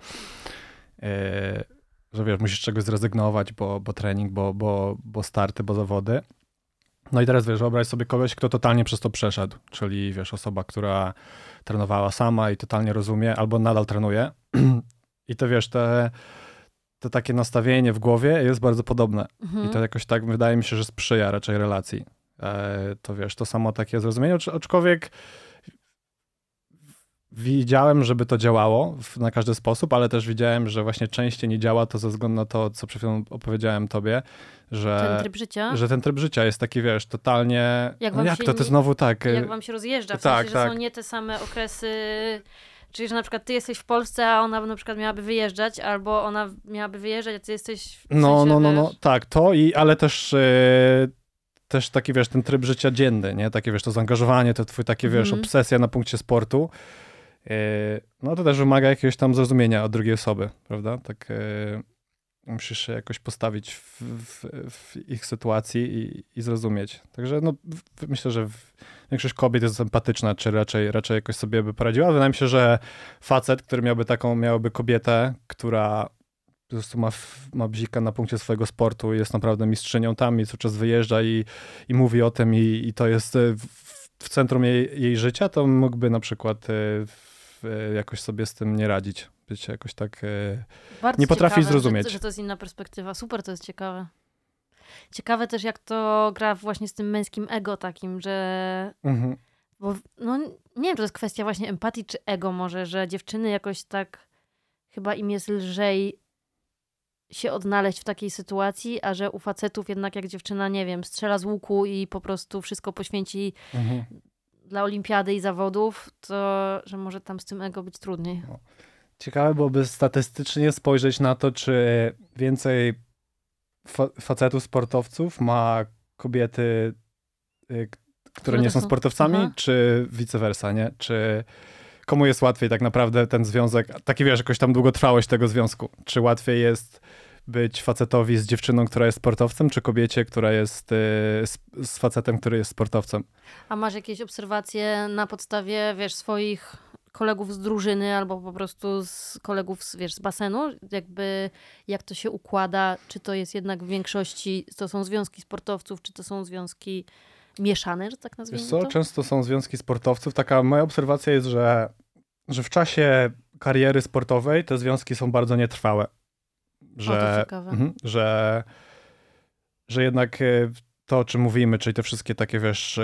e, że wiesz, musisz czegoś zrezygnować, bo, bo trening, bo, bo, bo starty, bo zawody. No i teraz wiesz, wyobraź sobie kogoś, kto totalnie przez to przeszedł, czyli wiesz, osoba, która trenowała sama i totalnie rozumie, albo nadal trenuje. I to wiesz, te, to takie nastawienie w głowie jest bardzo podobne. Mhm. I to jakoś tak wydaje mi się, że sprzyja raczej relacji. E, to wiesz, to samo takie zrozumienie, acz- aczkolwiek widziałem, żeby to działało na każdy sposób, ale też widziałem, że właśnie częściej nie działa to ze względu na to, co przed chwilą opowiedziałem tobie, że ten tryb życia. Że ten tryb życia jest taki, wiesz, totalnie. Jak, no jak to, to znowu tak. Jak wam się rozjeżdża, w tak, sensie, tak. że są nie te same okresy. Czyli, że na przykład ty jesteś w Polsce, a ona na przykład miałaby wyjeżdżać, albo ona miałaby wyjeżdżać, a ty jesteś w No, sensie, no, no, no, wiesz, tak, to i, ale też. Yy, też taki, wiesz, ten tryb życia dzienny, nie? Takie, wiesz, to zaangażowanie, to twój takie, wiesz, Mhm. obsesja na punkcie sportu. Yy, no to też wymaga jakiegoś tam zrozumienia od drugiej osoby, prawda? Tak yy, musisz się jakoś postawić w, w, w ich sytuacji i, i zrozumieć. Także no, myślę, że większość kobiet jest empatyczna, czy raczej, raczej jakoś sobie by poradziła. Wydaje mi się, że facet, który miałby taką, miałaby kobietę, która po prostu ma, ma bzika na punkcie swojego sportu, jest naprawdę mistrzynią tam i cały czas wyjeżdża i, i mówi o tym i, i to jest e, w, w centrum jej, jej życia, to mógłby na przykład e, w, jakoś sobie z tym nie radzić. Być jakoś tak... e, Bardzo nie potrafi ciekawe, zrozumieć. Że, że to jest inna perspektywa. Super, to jest ciekawe. Ciekawe też, jak to gra właśnie z tym męskim ego takim, że. Mhm. Bo no, nie wiem, czy to jest kwestia właśnie empatii czy ego, może, że dziewczyny jakoś tak. Chyba im jest lżej się odnaleźć w takiej sytuacji, a że u facetów jednak jak dziewczyna, nie wiem, strzela z łuku i po prostu wszystko poświęci Mhm. Dla olimpiady i zawodów, to że może tam z tym ego być trudniej. Ciekawe byłoby statystycznie spojrzeć na to, czy więcej fa facetów sportowców ma kobiety, y, które nie to są sportowcami, Aha. czy vice versa, nie? Czy komu jest łatwiej tak naprawdę ten związek, taki wiesz, jakoś tam długotrwałość tego związku? Czy łatwiej jest być facetowi z dziewczyną, która jest sportowcem, czy kobiecie, która jest y, z, facetem, który jest sportowcem? A masz jakieś obserwacje na podstawie, wiesz, swoich kolegów z drużyny albo po prostu z kolegów, z, wiesz, z basenu? Jakby jak to się układa? Czy to jest jednak w większości, to są związki sportowców, czy to są związki mieszane, że tak Wiesz nazwijmy co, to? często są związki sportowców. Taka moja obserwacja jest, że, że w czasie kariery sportowej te związki są bardzo nietrwałe. Że, mhm, że, że jednak e, to, o czym mówimy, czyli te wszystkie takie, wiesz, e,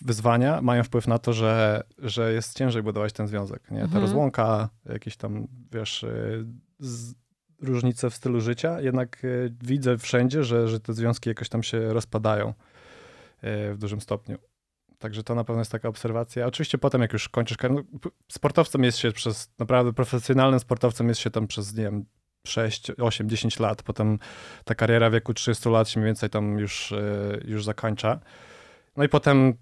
wyzwania mają wpływ na to, że, że jest ciężej budować ten związek. Nie? Ta Mhm. rozłąka, jakieś tam, wiesz, e, z, różnice w stylu życia, jednak widzę wszędzie, że, że te związki jakoś tam się rozpadają w dużym stopniu. Także to na pewno jest taka obserwacja. Oczywiście potem, jak już kończysz karierę, no, sportowcem jest się przez, naprawdę profesjonalnym sportowcem jest się tam przez, nie wiem, 6, 8, 10 lat. Potem ta kariera w wieku 30 lat się mniej więcej tam już, e, już zakończa. No i potem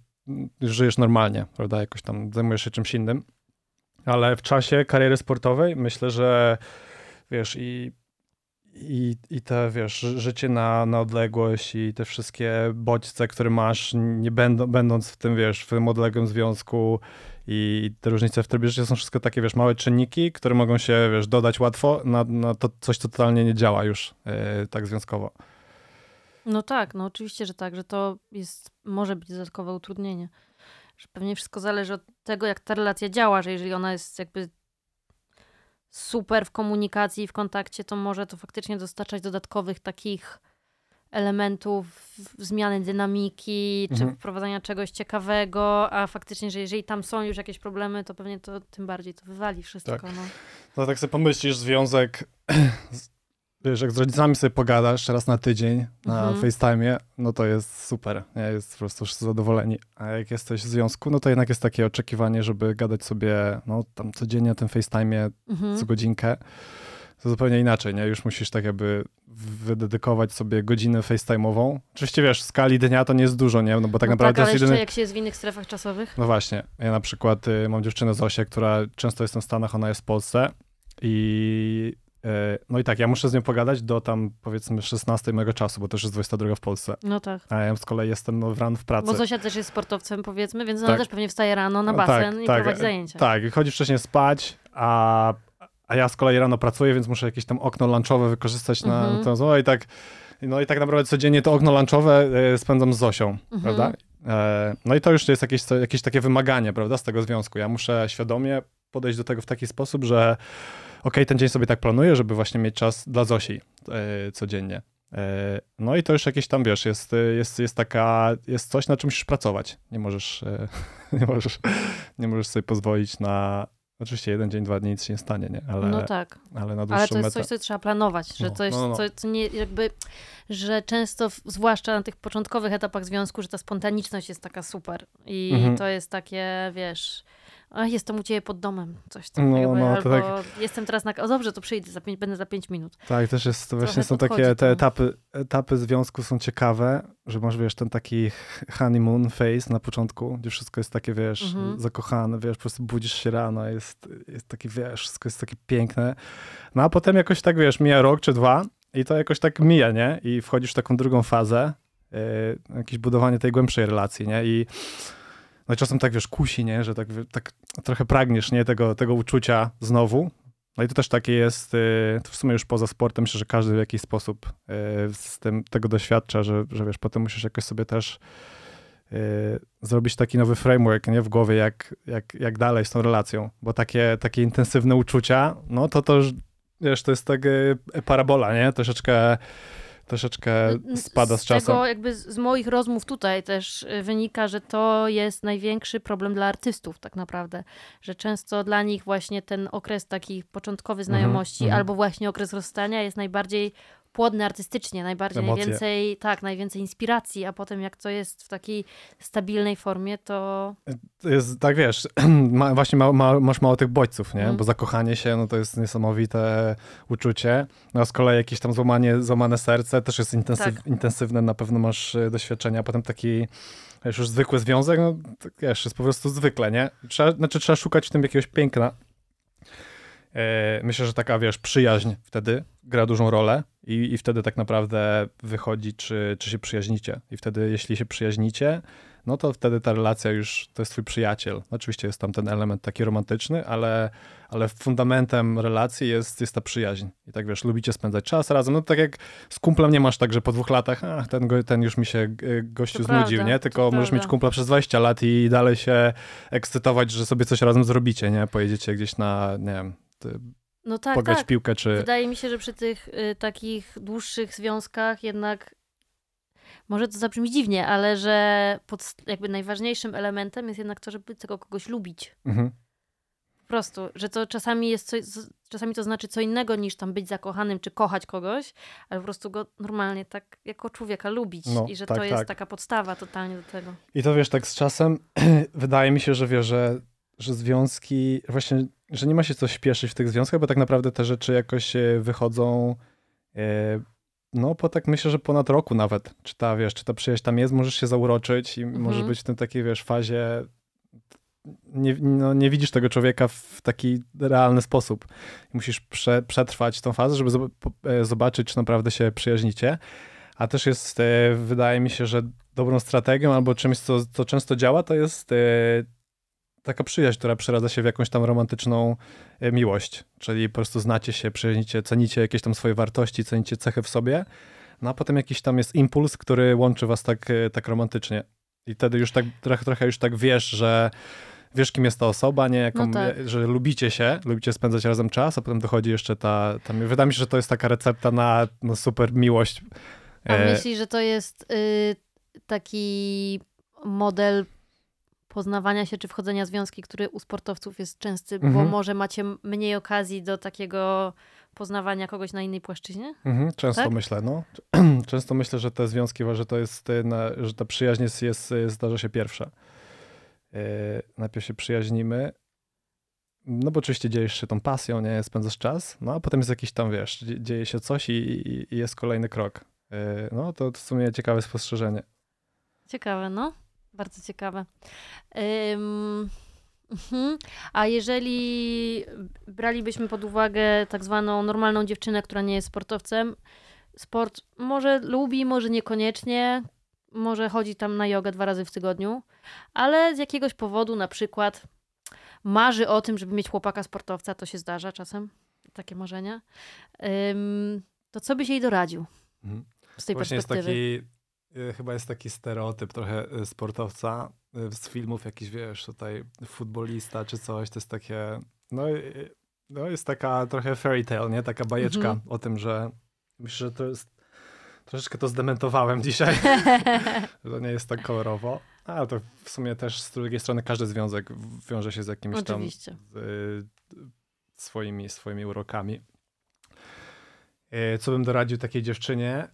żyjesz normalnie, prawda? Jakoś tam zajmujesz się czymś innym. Ale w czasie kariery sportowej myślę, że wiesz, i, i, i te, wiesz, ży- życie na, na odległość i te wszystkie bodźce, które masz, nie będą, będąc w tym, wiesz, w tym odległym związku i te różnice w trybie życia są wszystko takie, wiesz, małe czynniki, które mogą się, wiesz, dodać łatwo na, na to coś, co totalnie nie działa już e, tak związkowo. No tak, no oczywiście, że tak, że to jest, może być dodatkowe utrudnienie. Że pewnie wszystko zależy od tego, jak ta relacja działa, że jeżeli ona jest jakby super w komunikacji, w kontakcie, to może to faktycznie dostarczać dodatkowych takich elementów zmiany dynamiki, czy Mhm. wprowadzania czegoś ciekawego, a faktycznie, że jeżeli tam są już jakieś problemy, to pewnie to tym bardziej to wywali wszystko. Tak. No. No tak sobie pomyślisz, związek, wiesz, jak z rodzicami sobie pogadasz raz na tydzień na Mhm. FaceTime'ie, no to jest super, nie? jest po prostu wszyscy zadowoleni. A jak jesteś w związku, no to jednak jest takie oczekiwanie, żeby gadać sobie, no tam codziennie na tym FaceTime'ie Mhm. co godzinkę. To zupełnie inaczej, nie? Już musisz tak jakby wydedykować sobie godzinę FaceTime'ową. Oczywiście wiesz, w skali dnia to nie jest dużo, nie? No bo tak no naprawdę tak, ale jedyny... jak się jest w innych strefach czasowych. No właśnie, ja na przykład y, mam dziewczynę Zosię, która często jestem w Stanach, ona jest w Polsce i y, no i tak, ja muszę z nią pogadać do tam powiedzmy 16 mojego czasu, bo też jest 22 w Polsce, No tak. a ja z kolei jestem no, w ran w pracy. Bo Zosia też jest sportowcem, powiedzmy, więc ona Tak. też pewnie wstaje rano na No basen tak, i tak, prowadzi zajęcia. Tak, chodzi wcześniej spać, a, a ja z kolei rano pracuję, więc muszę jakieś tam okno lunchowe wykorzystać na Mhm. to. No i tak, no i tak naprawdę codziennie to okno lunchowe e, spędzam z Zosią, Mhm. prawda? E, No i to już jest jakieś, jakieś takie wymaganie, prawda, z tego związku. Ja muszę świadomie podejść do tego w taki sposób, że okej, ten dzień sobie tak planuję, żeby właśnie mieć czas dla Zosi e, codziennie. No i to już jakieś tam, wiesz, jest, jest, jest taka, jest coś, na czym musisz pracować. Nie możesz, nie możesz, nie możesz sobie pozwolić na, Oczywiście jeden dzień, dwa dni nic się nie stanie, nie? Ale, no tak. ale na dłuższą Ale to jest metę... coś, co trzeba planować, że No, to jest no, no. Co, co nie jakby, że często, zwłaszcza na tych początkowych etapach związku, że ta spontaniczność jest taka super i Mhm. to jest takie, wiesz, jestem u ciebie pod domem, coś tam No, no, albo jestem teraz na, o dobrze, to przyjdę, za pięć, będę za pięć minut. Tak, też jest, to Trochę właśnie są takie, te etapy, etapy związku są ciekawe, że masz, wiesz, ten taki honeymoon phase na początku, gdzie wszystko jest takie, wiesz, Mhm. zakochane, wiesz, po prostu budzisz się rano, jest, jest taki, wiesz, wszystko jest takie piękne, no a potem jakoś tak, wiesz, mija rok czy dwa i to jakoś tak mija, nie? I wchodzisz w taką drugą fazę, yy, jakieś budowanie tej głębszej relacji, nie? I no i czasem tak, wiesz, kusi, nie? Że tak, tak trochę pragniesz, nie? Tego, tego uczucia znowu, no i to też takie jest, y, to w sumie już poza sportem, myślę, że każdy w jakiś sposób y, z tym, tego doświadcza, że, że wiesz, potem musisz jakoś sobie też y, zrobić taki nowy framework nie, w głowie, jak, jak, jak dalej z tą relacją, bo takie, takie intensywne uczucia, no to to wiesz, to jest tak parabola, nie? Troszeczkę, troszeczkę spada z, czasem. Tego jakby z, z moich rozmów tutaj też y, wynika, że to jest największy problem dla artystów tak naprawdę, że często dla nich właśnie ten okres taki początkowy znajomości mhm. albo właśnie okres rozstania jest najbardziej płodny artystycznie, najbardziej, Emocje. najwięcej, tak, najwięcej inspiracji, a potem jak to jest w takiej stabilnej formie, to To jest, tak wiesz, ma, właśnie ma, ma, masz mało tych bodźców, nie? Mhm. Bo zakochanie się, no to jest niesamowite uczucie. No a z kolei jakieś tam złamanie, złamane serce też jest intensyw, Tak. intensywne, na pewno masz e, doświadczenia. Potem taki, wiesz, już zwykły związek, no tak, wiesz, jest po prostu zwykle, nie? Trzeba, znaczy trzeba szukać w tym jakiegoś piękna. E, Myślę, że taka, wiesz, przyjaźń wtedy gra dużą rolę i, i wtedy tak naprawdę wychodzi, czy, czy się przyjaźnicie. I wtedy, jeśli się przyjaźnicie, no to wtedy ta relacja już to jest twój przyjaciel. Oczywiście jest tam ten element taki romantyczny, ale, ale fundamentem relacji jest, jest ta przyjaźń. I tak wiesz, lubicie spędzać czas razem. No tak jak z kumplem nie masz tak, że po dwóch latach, ach, ten, go- ten już mi się e, gościu To znudził, prawda, nie? Tylko możesz prawda. mieć kumpla przez 20 lat i dalej się ekscytować, że sobie coś razem zrobicie, nie? Pojedziecie gdzieś na, nie wiem, no tak, pograć tak. piłkę, czy... Wydaje mi się, że przy tych y, takich dłuższych związkach jednak może to zabrzmi dziwnie, ale że pod, jakby najważniejszym elementem jest jednak to, żeby tego kogoś lubić. Mhm. Po prostu, że to czasami jest coś, czasami to znaczy co innego niż tam być zakochanym czy kochać kogoś, ale po prostu go normalnie tak jako człowieka lubić No, i że tak, to jest tak. taka podstawa totalnie do tego. I to wiesz, tak z czasem wydaje mi się, że wiesz, że, że związki, właśnie, że nie ma się co śpieszyć w tych związkach, bo tak naprawdę te rzeczy jakoś e, wychodzą, e, no po tak myślę, że ponad roku nawet. Czy ta, wiesz, czy ta przyjaźń tam jest, możesz się zauroczyć i Mhm. możesz być w tym takiej, wiesz, fazie, nie, no, nie widzisz tego człowieka w taki realny sposób. Musisz prze, przetrwać tą fazę, żeby e, zobaczyć, czy naprawdę się przyjaźnicie. A też jest, wydaje mi się, że dobrą strategią albo czymś, co, co często działa, to jest taka przyjaźń, która przeradza się w jakąś tam romantyczną e, miłość. Czyli po prostu znacie się, przyjaźnicie, cenicie jakieś tam swoje wartości, cenicie cechy w sobie, no a potem jakiś tam jest impuls, który łączy was tak, e, tak romantycznie. I wtedy już tak, trochę, trochę już tak wiesz, że wiesz, kim jest ta osoba, nie? Jaką, No tak. e, że lubicie się, lubicie spędzać razem czas, a potem dochodzi jeszcze ta, ta... Wydaje mi się, że to jest taka recepta na no, super miłość. A myślisz, że to jest y, taki model poznawania się czy wchodzenia w związki, który u sportowców jest częsty, bo Mhm. może macie mniej okazji do takiego poznawania kogoś na innej płaszczyźnie? Mhm, często Tak? myślę, no. często myślę, że te związki, że to jest, że ta przyjaźń jest, jest, zdarza się pierwsza. E, najpierw się przyjaźnimy, no bo oczywiście dzielisz się tą pasją, nie, spędzasz czas, no a potem jest jakiś tam, wiesz, dzie- dzieje się coś i, i, i jest kolejny krok. E, no to w sumie ciekawe spostrzeżenie. Ciekawe, no. Bardzo ciekawe. Mhm. A jeżeli bralibyśmy pod uwagę tak zwaną normalną dziewczynę, która nie jest sportowcem, sport może lubi, może niekoniecznie, może chodzi tam na jogę dwa razy w tygodniu, ale z jakiegoś powodu na przykład marzy o tym, żeby mieć chłopaka sportowca, to się zdarza czasem, takie marzenia, to co byś jej doradził Mhm. z tej Właśnie jest perspektywy? taki, y, chyba jest taki stereotyp trochę y, sportowca y, z filmów jakiś, wiesz, tutaj futbolista czy coś, to jest takie, no, y, no jest taka trochę fairy tale, nie? Taka bajeczka Mhm. o tym, że myślę, że to jest Troszeczkę to zdementowałem dzisiaj, że nie jest tak kolorowo, ale to w sumie też z drugiej strony każdy związek wiąże się z jakimiś Oczywiście. tam y, swoimi, swoimi urokami. Y, co bym doradził takiej dziewczynie?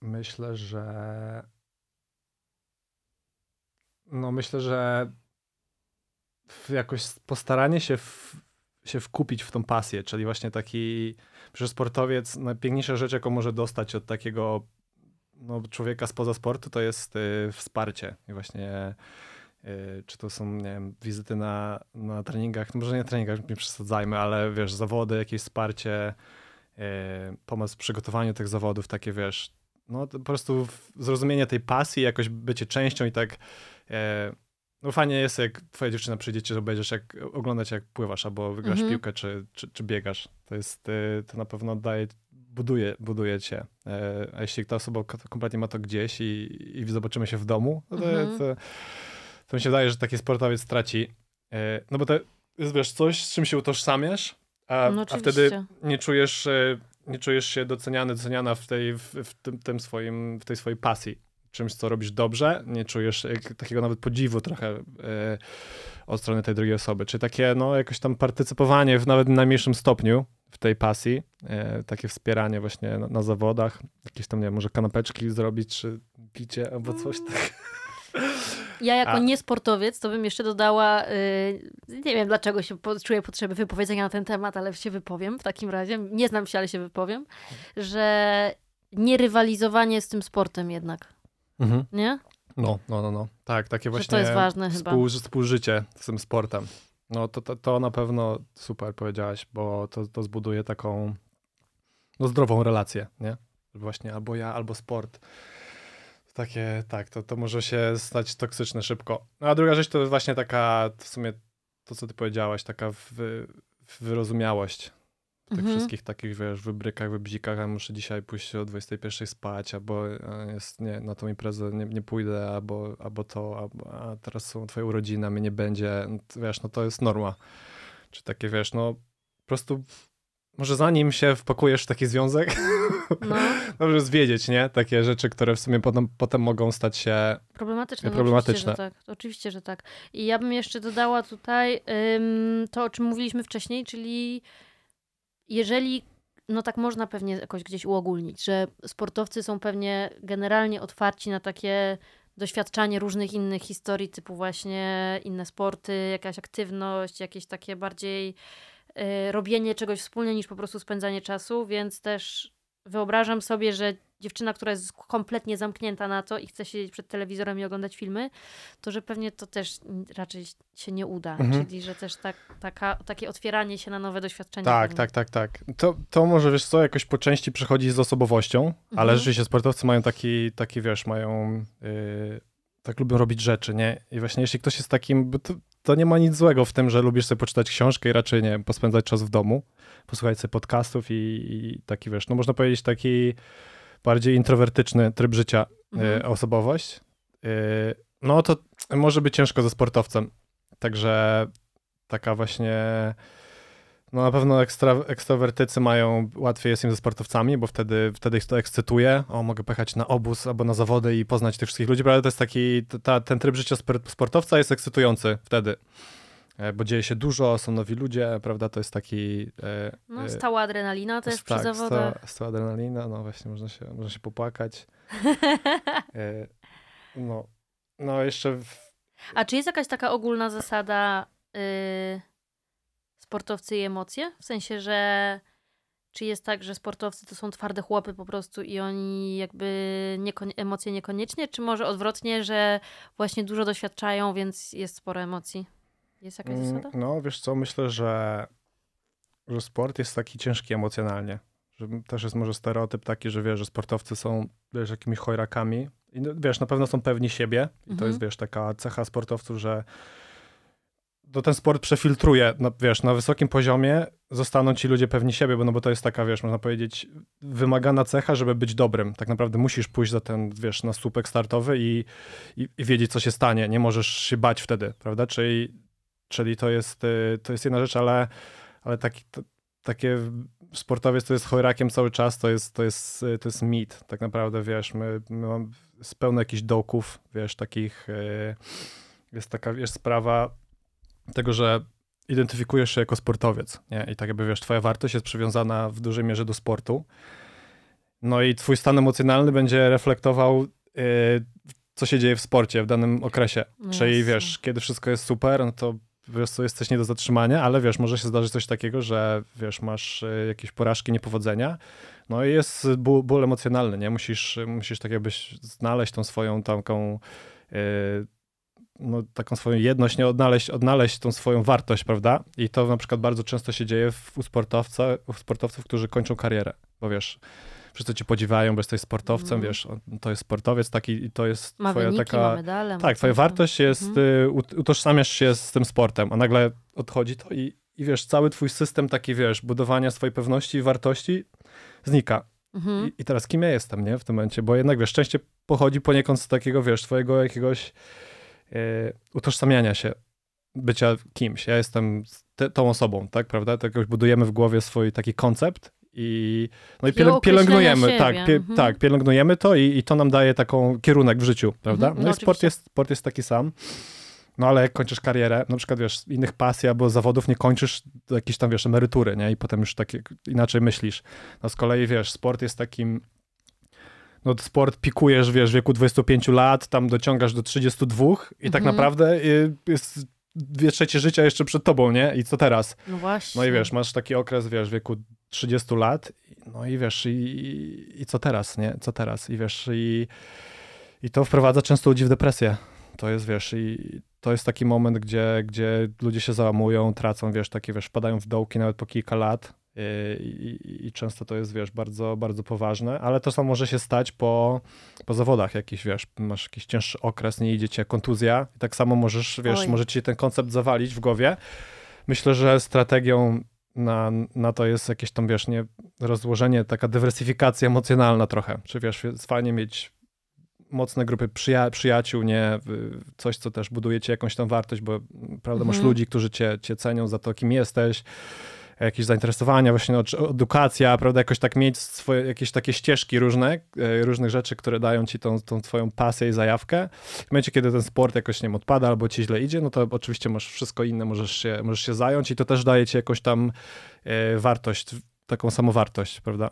Myślę, że no myślę, że jakoś postaranie się w, się wkupić w tą pasję, czyli właśnie taki, że sportowiec, najpiękniejsza rzecz, jaką może dostać od takiego no, człowieka spoza sportu, to jest y, wsparcie. I właśnie y, czy to są, nie wiem, wizyty na, na treningach, no może nie treningach, nie przesadzajmy, ale wiesz, zawody, jakieś wsparcie, y, pomoc w przygotowaniu tych zawodów, takie wiesz, no po prostu zrozumienie tej pasji, jakoś bycie częścią i tak e, no fajnie jest, jak twoja dziewczyna przyjdzie cię, że będziesz jak, oglądać, jak pływasz, albo wygrasz mhm. piłkę, czy, czy, czy, biegasz. To jest, y, to na pewno daje, buduje, buduje cię. E, a jeśli ta osoba kompletnie ma to gdzieś i, i zobaczymy się w domu, no to, mhm. to, to mi się wydaje, że taki sportowiec straci, e, no bo to jest, wiesz, coś, z czym się utożsamiasz, a, no a wtedy nie czujesz, e, nie czujesz się doceniany, doceniana w tej, w, w tym, tym swoim, w tej swojej pasji czymś, co robisz dobrze, nie czujesz takiego nawet podziwu trochę e, od strony tej drugiej osoby. Czy takie, no, jakoś tam partycypowanie w nawet najmniejszym stopniu w tej pasji, e, takie wspieranie właśnie na, na, zawodach, jakieś tam, nie wiem, może kanapeczki zrobić, czy picie albo coś mm. takiego. Ja jako A. niesportowiec to bym jeszcze dodała, yy, nie wiem dlaczego się po, czuję potrzeby wypowiedzenia na ten temat, ale się wypowiem w takim razie. Nie znam się, ale się wypowiem, że nie rywalizowanie z tym sportem jednak. Mhm. Nie? No, no, no, no. Tak, takie właśnie to jest ważne współ, chyba. współżycie z tym sportem. No to, to, to na pewno super powiedziałaś, bo to, to zbuduje taką no, zdrową relację, nie? Właśnie albo ja, albo sport. Takie, tak, to, to może się stać toksyczne szybko. No, a druga rzecz to jest właśnie taka, w sumie to, co ty powiedziałaś, taka wy, wyrozumiałość tych mhm. wszystkich takich, wiesz, wybrykach, wybzikach, a muszę dzisiaj pójść o 21 spać, albo jest, nie, na tą imprezę nie, nie pójdę, albo, albo to, albo, a teraz są twoje urodziny, a mnie nie będzie, no wiesz, no to jest norma. Czy takie, wiesz, no po prostu może zanim się wpakujesz w taki związek, no. dobrze jest wiedzieć, nie? Takie rzeczy, które w sumie potem, potem mogą stać się problematyczne. problematyczne. No, oczywiście, że tak. oczywiście, że tak. I ja bym jeszcze dodała tutaj ym, to, o czym mówiliśmy wcześniej, czyli jeżeli, no tak można pewnie jakoś gdzieś uogólnić, że sportowcy są pewnie generalnie otwarci na takie doświadczanie różnych innych historii, typu właśnie inne sporty, jakaś aktywność, jakieś takie bardziej y, robienie czegoś wspólnie niż po prostu spędzanie czasu, więc też wyobrażam sobie, że dziewczyna, która jest kompletnie zamknięta na to i chce siedzieć przed telewizorem i oglądać filmy, to że pewnie to też raczej się nie uda. Mhm. Czyli, że też tak, taka, takie otwieranie się na nowe doświadczenia. Tak, tak, tak, tak. To, to może, wiesz co, jakoś po części przychodzi z osobowością, mhm. ale rzeczywiście sportowcy mają taki, taki wiesz, mają... Yy, tak lubią robić rzeczy, nie? I właśnie jeśli ktoś jest takim, to, to nie ma nic złego w tym, że lubisz sobie poczytać książkę i raczej, nie pospędzać czas w domu, posłuchać sobie podcastów i, i taki, wiesz, no można powiedzieć taki bardziej introwertyczny tryb życia, e, mhm. osobowość, e, no to może być ciężko ze sportowcem. Także taka właśnie. No na pewno ekstra, ekstrawertycy mają, łatwiej jest im ze sportowcami, bo wtedy, wtedy ich to ekscytuje. O, mogę pojechać na obóz albo na zawody i poznać tych wszystkich ludzi, prawda? To jest taki, ta, ten tryb życia sportowca jest ekscytujący wtedy. E, bo dzieje się dużo, są nowi ludzie, prawda, to jest taki... E, no, e, stała adrenalina też tak, przy zawodach. Stała, stała adrenalina, no właśnie, można się, można się popłakać. no, no jeszcze... W... A czy jest jakaś taka ogólna zasada y, sportowcy i emocje? W sensie, że czy jest tak, że sportowcy to są twarde chłopy po prostu i oni jakby niekon- emocje niekoniecznie, czy może odwrotnie, że właśnie dużo doświadczają, więc jest sporo emocji? Jest jakaś mm, zasada? No, wiesz co, myślę, że, że sport jest taki ciężki emocjonalnie. Że też jest może stereotyp taki, że wiesz, że sportowcy są, wiesz, jakimiś chojrakami. I no, wiesz, na pewno są pewni siebie. I mhm. to jest, wiesz, taka cecha sportowców, że to ten sport przefiltruje, no, wiesz, na wysokim poziomie zostaną ci ludzie pewni siebie, bo, no, bo to jest taka, wiesz, można powiedzieć, wymagana cecha, żeby być dobrym. Tak naprawdę musisz pójść za ten, wiesz, na słupek startowy i, i, i wiedzieć, co się stanie. Nie możesz się bać wtedy, prawda? Czyli Czyli to jest, y, to jest jedna rzecz, ale, ale taki, to, takie sportowiec to jest chojrakiem cały czas, to jest, to jest, to jest mit. Tak naprawdę, wiesz, my, my mamy pełno jakichś dołków, wiesz, takich, yy, jest taka, wiesz, sprawa tego, że identyfikujesz się jako sportowiec, nie? I tak jakby, wiesz, twoja wartość jest przywiązana w dużej mierze do sportu. No i twój stan emocjonalny będzie reflektował, yy, co się dzieje w sporcie w danym okresie. No Czyli, wiesz, kiedy wszystko jest super, no to wiesz co, jesteś nie do zatrzymania, ale wiesz, może się zdarzyć coś takiego, że wiesz, masz y, jakieś porażki, niepowodzenia, no i jest ból, ból emocjonalny, nie? Musisz, musisz tak jakbyś znaleźć tą swoją taką yy, no, taką swoją jedność, nie odnaleźć, odnaleźć tą swoją wartość, prawda? I to na przykład bardzo często się dzieje w, u, sportowca, u sportowców, którzy kończą karierę, bo wiesz, wszyscy cię podziwiają, bo jesteś sportowcem, mm. wiesz, to jest sportowiec taki i to jest ma twoja wyniki, taka... Ma medale, tak, twoja wartość jest, mm. utożsamiasz się z tym sportem, a nagle odchodzi to i, i wiesz, cały twój system taki, wiesz, budowania swojej pewności i wartości znika. Mm-hmm. I, I, teraz kim ja jestem, nie, w tym momencie, bo jednak, wiesz, szczęście pochodzi poniekąd z takiego, wiesz, twojego jakiegoś utożsamiania się, bycia kimś. Ja jestem te, tą osobą, tak, prawda? To jakoś budujemy w głowie swój taki koncept i, no i pielęg, pielęgnujemy, tak, pie, mhm. tak, pielęgnujemy to i, i to nam daje taką kierunek w życiu, prawda? Mhm. No, no i sport jest, sport jest taki sam. No ale jak kończysz karierę, na przykład wiesz, innych pasji albo zawodów nie kończysz jakiejś tam, wiesz, emerytury, nie? I potem już tak inaczej myślisz. No z kolei, wiesz, sport jest takim, no sport pikujesz, wiesz, w wieku 25 lat, tam dociągasz do 32 i tak mhm. tak naprawdę y, jest dwie trzecie życia jeszcze przed tobą, nie? I co teraz? No właśnie. No i wiesz, masz taki okres, wiesz, w wieku 30 lat, no i wiesz, i, i co teraz, nie? Co teraz? I wiesz, i, i to wprowadza często ludzi w depresję. To jest, wiesz, i to jest taki moment, gdzie, gdzie ludzie się załamują, tracą, wiesz, takie, wiesz, wpadają w dołki nawet po kilka lat i, i, i często to jest, wiesz, bardzo, bardzo poważne, ale to samo może się stać po, po zawodach jakiś, wiesz, masz jakiś cięższy okres, nie idzie cię kontuzja i tak samo możesz, wiesz, Oj. może ci ten koncept zawalić w głowie. Myślę, że strategią na, na to jest jakieś tam, wiesz, nie, rozłożenie, taka dywersyfikacja emocjonalna trochę. Czy wiesz, jest fajnie mieć mocne grupy przyja przyjaciół, nie coś, co też buduje ci jakąś tam wartość, bo prawda, mhm. masz ludzi, którzy cię, cię cenią za to, kim jesteś, jakieś zainteresowania, właśnie edukacja, prawda, jakoś tak mieć swoje, jakieś takie ścieżki różne, e, różnych rzeczy, które dają ci tą, tą twoją pasję i zajawkę. W momencie, kiedy ten sport jakoś, nie wiem, odpada albo ci źle idzie, no to oczywiście masz wszystko inne, możesz się, możesz się zająć i to też daje ci jakąś tam e, wartość, taką samowartość, prawda?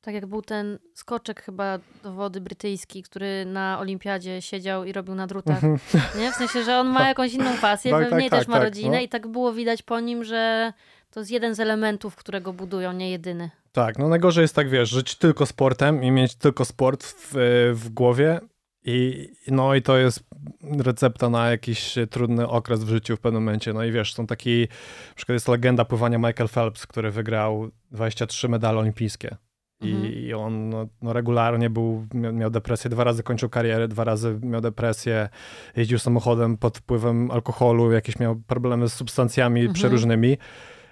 Tak jak był ten skoczek chyba do wody brytyjski, który na olimpiadzie siedział i robił na drutach. Mhm. Nie? W sensie, że on ma jakąś inną pasję, tak, pewnie tak, też tak, ma tak, rodzinę no. i tak było widać po nim, że to jest jeden z elementów, którego budują, nie jedyny. Tak, no najgorzej jest tak, wiesz, żyć tylko sportem i mieć tylko sport w, w głowie i no i to jest recepta na jakiś trudny okres w życiu w pewnym momencie. No i wiesz, są taki, na przykład jest legenda pływania Michael Phelps, który wygrał 23 medale olimpijskie. I, mhm. I on no, no, regularnie był, miał depresję, dwa razy kończył karierę, dwa razy miał depresję, jeździł samochodem pod wpływem alkoholu, jakieś miał problemy z substancjami mhm. przeróżnymi.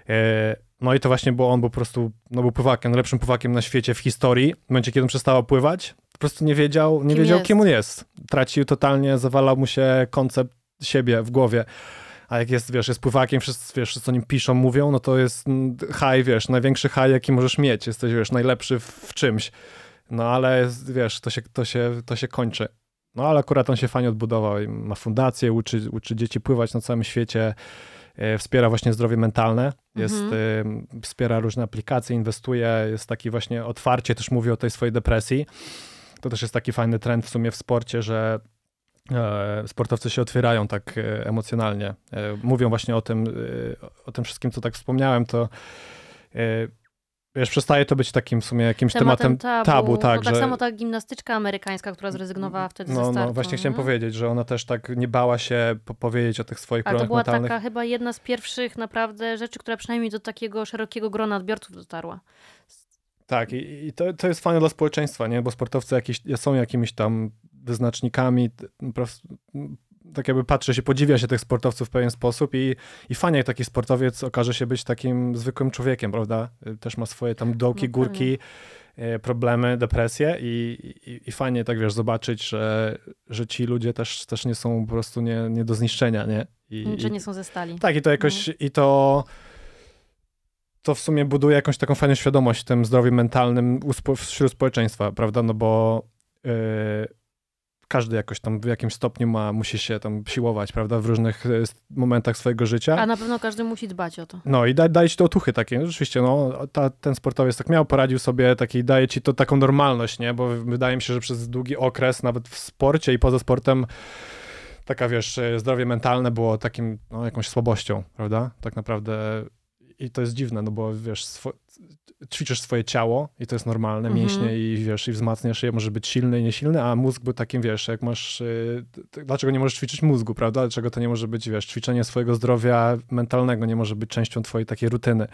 E, no i to właśnie było, on był po prostu, no był pływakiem, najlepszym pływakiem na świecie w historii. W momencie, kiedy on przestał pływać, po prostu nie wiedział, nie kim wiedział, jest? kim on jest. Tracił totalnie, zawalał mu się koncept siebie w głowie. A jak jest, wiesz, jest pływakiem, wszyscy, wiesz, wszyscy o nim piszą, mówią, no to jest high, wiesz, największy high, jaki możesz mieć. Jesteś, wiesz, najlepszy w, w czymś. No ale, wiesz, to się, to, się, to się kończy. No ale akurat on się fajnie odbudował. Ma fundację, uczy, uczy dzieci pływać na całym świecie. E, wspiera właśnie zdrowie mentalne, jest, mhm. E, wspiera różne aplikacje, inwestuje, jest taki właśnie otwarcie, też mówi o tej swojej depresji. To też jest taki fajny trend w sumie w sporcie, że e, sportowcy się otwierają tak emocjonalnie. Mówią właśnie o tym, o tym wszystkim, co tak wspomniałem, to Wiesz, przestaje to być takim w sumie jakimś tematem, tematem tabu. tabu tak, no, tak że... samo ta gimnastyczka amerykańska, która zrezygnowała wtedy no, ze startu. No właśnie chciałem powiedzieć, że ona też tak nie bała się powiedzieć o tych swoich Ale problemach to była mentalnych. taka chyba jedna z pierwszych naprawdę rzeczy, która przynajmniej do takiego szerokiego grona odbiorców dotarła. Tak i, i to, to jest fajne dla społeczeństwa, nie? Bo sportowcy jakieś, są jakimiś tam wyznacznikami, tak jakby patrzy się, podziwia się tych sportowców w pewien sposób i, i fajnie, jak taki sportowiec okaże się być takim zwykłym człowiekiem, prawda? Też ma swoje tam dołki, no górki, e, problemy, depresje i, i, i, fajnie tak, wiesz, zobaczyć, że, że ci ludzie też, też nie są po prostu nie, nie do zniszczenia, nie? I, że nie są ze stali. Tak, i to jakoś, no. i to to w sumie buduje jakąś taką fajną świadomość w tym zdrowiu mentalnym wśród społeczeństwa, prawda? No bo yy, każdy jakoś tam w jakimś stopniu ma, musi się tam siłować, prawda, w różnych e, momentach swojego życia. A na pewno każdy musi dbać o to. No i da, daje ci to otuchy takie. No, rzeczywiście, no, ta, ten sportowiec tak miał, poradził sobie, taki, daje ci to taką normalność, nie? Bo wydaje mi się, że przez długi okres, nawet w sporcie i poza sportem, taka, wiesz, e, zdrowie mentalne było takim, no, jakąś słabością, prawda? Tak naprawdę i to jest dziwne, no bo wiesz, swo ćwiczysz swoje ciało i to jest normalne, mhm. mięśnie i wiesz, i wzmacniasz je, może być silny i niesilny, a mózg był takim, wiesz, jak masz, yy, dlaczego nie możesz ćwiczyć mózgu, prawda? Dlaczego to nie może być, wiesz, ćwiczenie swojego zdrowia mentalnego nie może być częścią twojej takiej rutyny.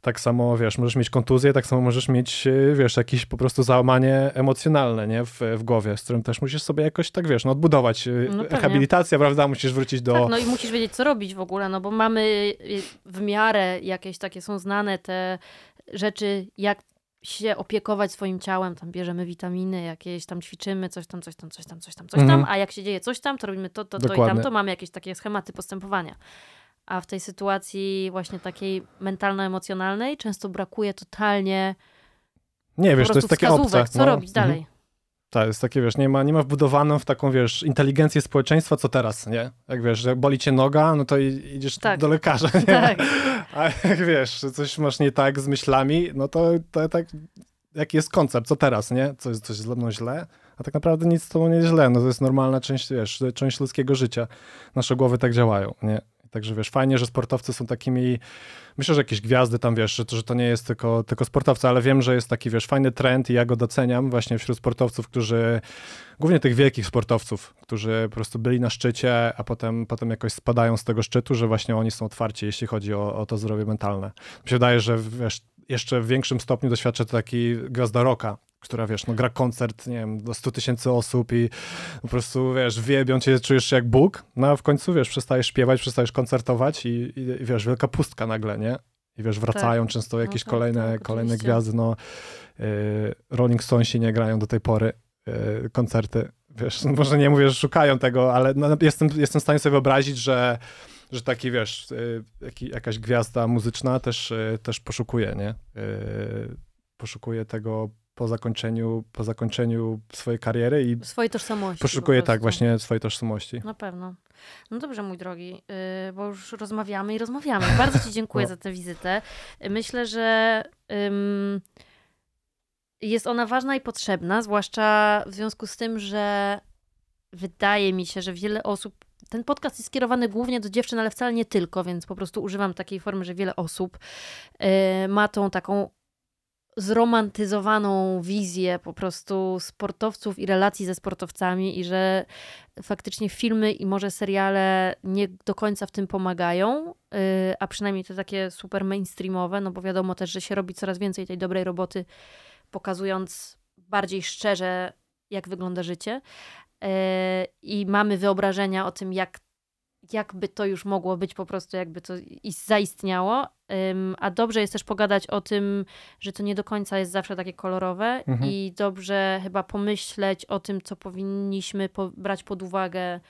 Tak samo, wiesz, możesz mieć kontuzję, tak samo możesz mieć, y, wiesz, jakieś po prostu załamanie emocjonalne, nie, w, w głowie, z którym też musisz sobie jakoś, tak wiesz, no odbudować. Y, no Rehabilitacja, prawda, musisz wrócić do... Tak, no i musisz wiedzieć, co robić w ogóle, no bo mamy y, w miarę jakieś takie są znane te rzeczy, jak się opiekować swoim ciałem, tam bierzemy witaminy, jakieś tam ćwiczymy, coś tam, coś tam, coś tam, coś tam, coś tam, mhm. a jak się dzieje coś tam, to robimy to, to, to Dokładnie. i tam, to mamy jakieś takie schematy postępowania. A w tej sytuacji właśnie takiej mentalno-emocjonalnej często brakuje totalnie nie, wiesz, to jest takie obce. Co no. robić mhm. dalej? Mhm. Tak, jest takie, wiesz, nie ma, nie ma wbudowaną w taką, wiesz, inteligencję społeczeństwa, co teraz, nie? Jak wiesz, jak boli cię noga, no to idziesz tak. do lekarza, nie? Tak. A jak wiesz, coś masz nie tak z myślami, no to, to tak, jaki jest koncept, co teraz, nie? Coś, coś ze mną źle, a tak naprawdę nic z tobą nie jest źle, no to jest normalna część, wiesz, część ludzkiego życia. Nasze głowy tak działają, nie? Także wiesz, fajnie, że sportowcy są takimi, myślę, że jakieś gwiazdy tam, wiesz, że to, że to nie jest tylko, tylko sportowcy, ale wiem, że jest taki, wiesz, fajny trend i ja go doceniam właśnie wśród sportowców, którzy, głównie tych wielkich sportowców, którzy po prostu byli na szczycie, a potem, potem jakoś spadają z tego szczytu, że właśnie oni są otwarci, jeśli chodzi o, o to zdrowie mentalne. Mi się wydaje, że wiesz, jeszcze w większym stopniu doświadcza to taki gwiazda rocka, która, wiesz, no gra koncert, nie wiem, do 100 tysięcy osób i po prostu, wiesz, wiebią cię, czujesz się jak Bóg, no a w końcu, wiesz, przestajesz śpiewać, przestajesz koncertować i, i, wiesz, wielka pustka nagle, nie? I wiesz, wracają tak. często no jakieś no, tak, kolejne, tak, kolejne gwiazdy, no yy, Rolling Stonesi nie grają do tej pory yy, koncerty, wiesz, może nie mówię, że szukają tego, ale no, jestem, jestem w stanie sobie wyobrazić, że że taki, wiesz, yy, jakaś gwiazda muzyczna też, y, też poszukuje, nie? Y, poszukuje tego po zakończeniu, po zakończeniu swojej kariery i swojej tożsamości. Poszukuje po tak właśnie swojej tożsamości. Na pewno. No dobrze, mój drogi, bo już rozmawiamy i rozmawiamy. Bardzo Ci dziękuję no. za tę wizytę. Myślę, że ym, jest ona ważna i potrzebna, zwłaszcza w związku z tym, że wydaje mi się, że wiele osób ten podcast jest skierowany głównie do dziewczyn, ale wcale nie tylko, więc po prostu używam takiej formy, że wiele osób yy, ma tą taką zromantyzowaną wizję po prostu sportowców i relacji ze sportowcami i że faktycznie filmy i może seriale nie do końca w tym pomagają, y, a przynajmniej te takie super mainstreamowe, no bo wiadomo też, że się robi coraz więcej tej dobrej roboty, pokazując bardziej szczerze, jak wygląda życie. I mamy wyobrażenia o tym, jak jakby to już mogło być po prostu, jakby to zaistniało. A dobrze jest też pogadać o tym, że to nie do końca jest zawsze takie kolorowe mhm. i dobrze chyba pomyśleć o tym, co powinniśmy po brać pod uwagę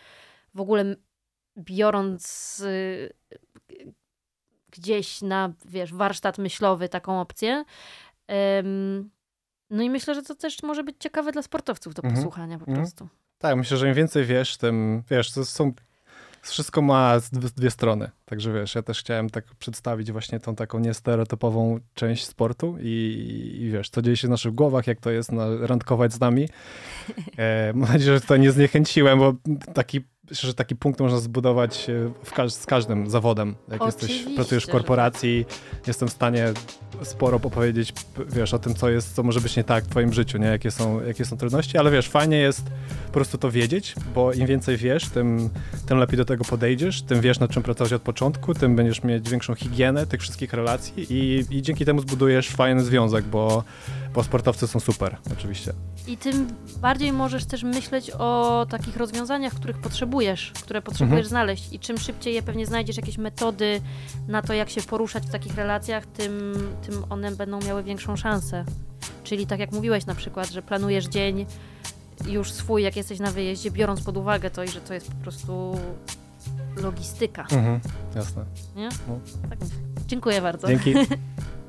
w ogóle biorąc y, gdzieś na, wiesz, warsztat myślowy taką opcję. no i myślę, że to też może być ciekawe dla sportowców do mhm. posłuchania po mhm. prostu. Tak, myślę, że im więcej wiesz, tym, wiesz, to są wszystko ma dwie strony. Także wiesz, ja też chciałem tak przedstawić właśnie tą taką niestereotypową część sportu i, i wiesz, co dzieje się w naszych głowach, jak to jest na, randkować z nami. E, mam nadzieję, że to nie zniechęciłem, bo taki myślę, że taki punkt można zbudować e, każ z każdym zawodem. Jak Oczywiście, jesteś, pracujesz w korporacji, jestem w stanie sporo opowiedzieć, wiesz, o tym, co jest, co może być nie tak w twoim życiu, nie? Jakie są, jakie są trudności, ale wiesz, fajnie jest po prostu to wiedzieć, bo im więcej wiesz, tym, tym lepiej do tego podejdziesz, tym wiesz, nad czym pracować od początku, tym będziesz mieć większą higienę tych wszystkich relacji i, i dzięki temu zbudujesz fajny związek, bo, bo sportowcy są super, oczywiście. I tym bardziej możesz też myśleć o takich rozwiązaniach, których potrzebujesz, które potrzebujesz mhm. znaleźć i czym szybciej je pewnie znajdziesz jakieś metody na to, jak się poruszać w takich relacjach, tym, tym one będą miały większą szansę. Czyli tak jak mówiłeś na przykład, że planujesz dzień już swój, jak jesteś na wyjeździe, biorąc pod uwagę to i że to jest po prostu logistyka. Mhm, jasne. Nie? No. Tak Dziękuję bardzo. Dzięki.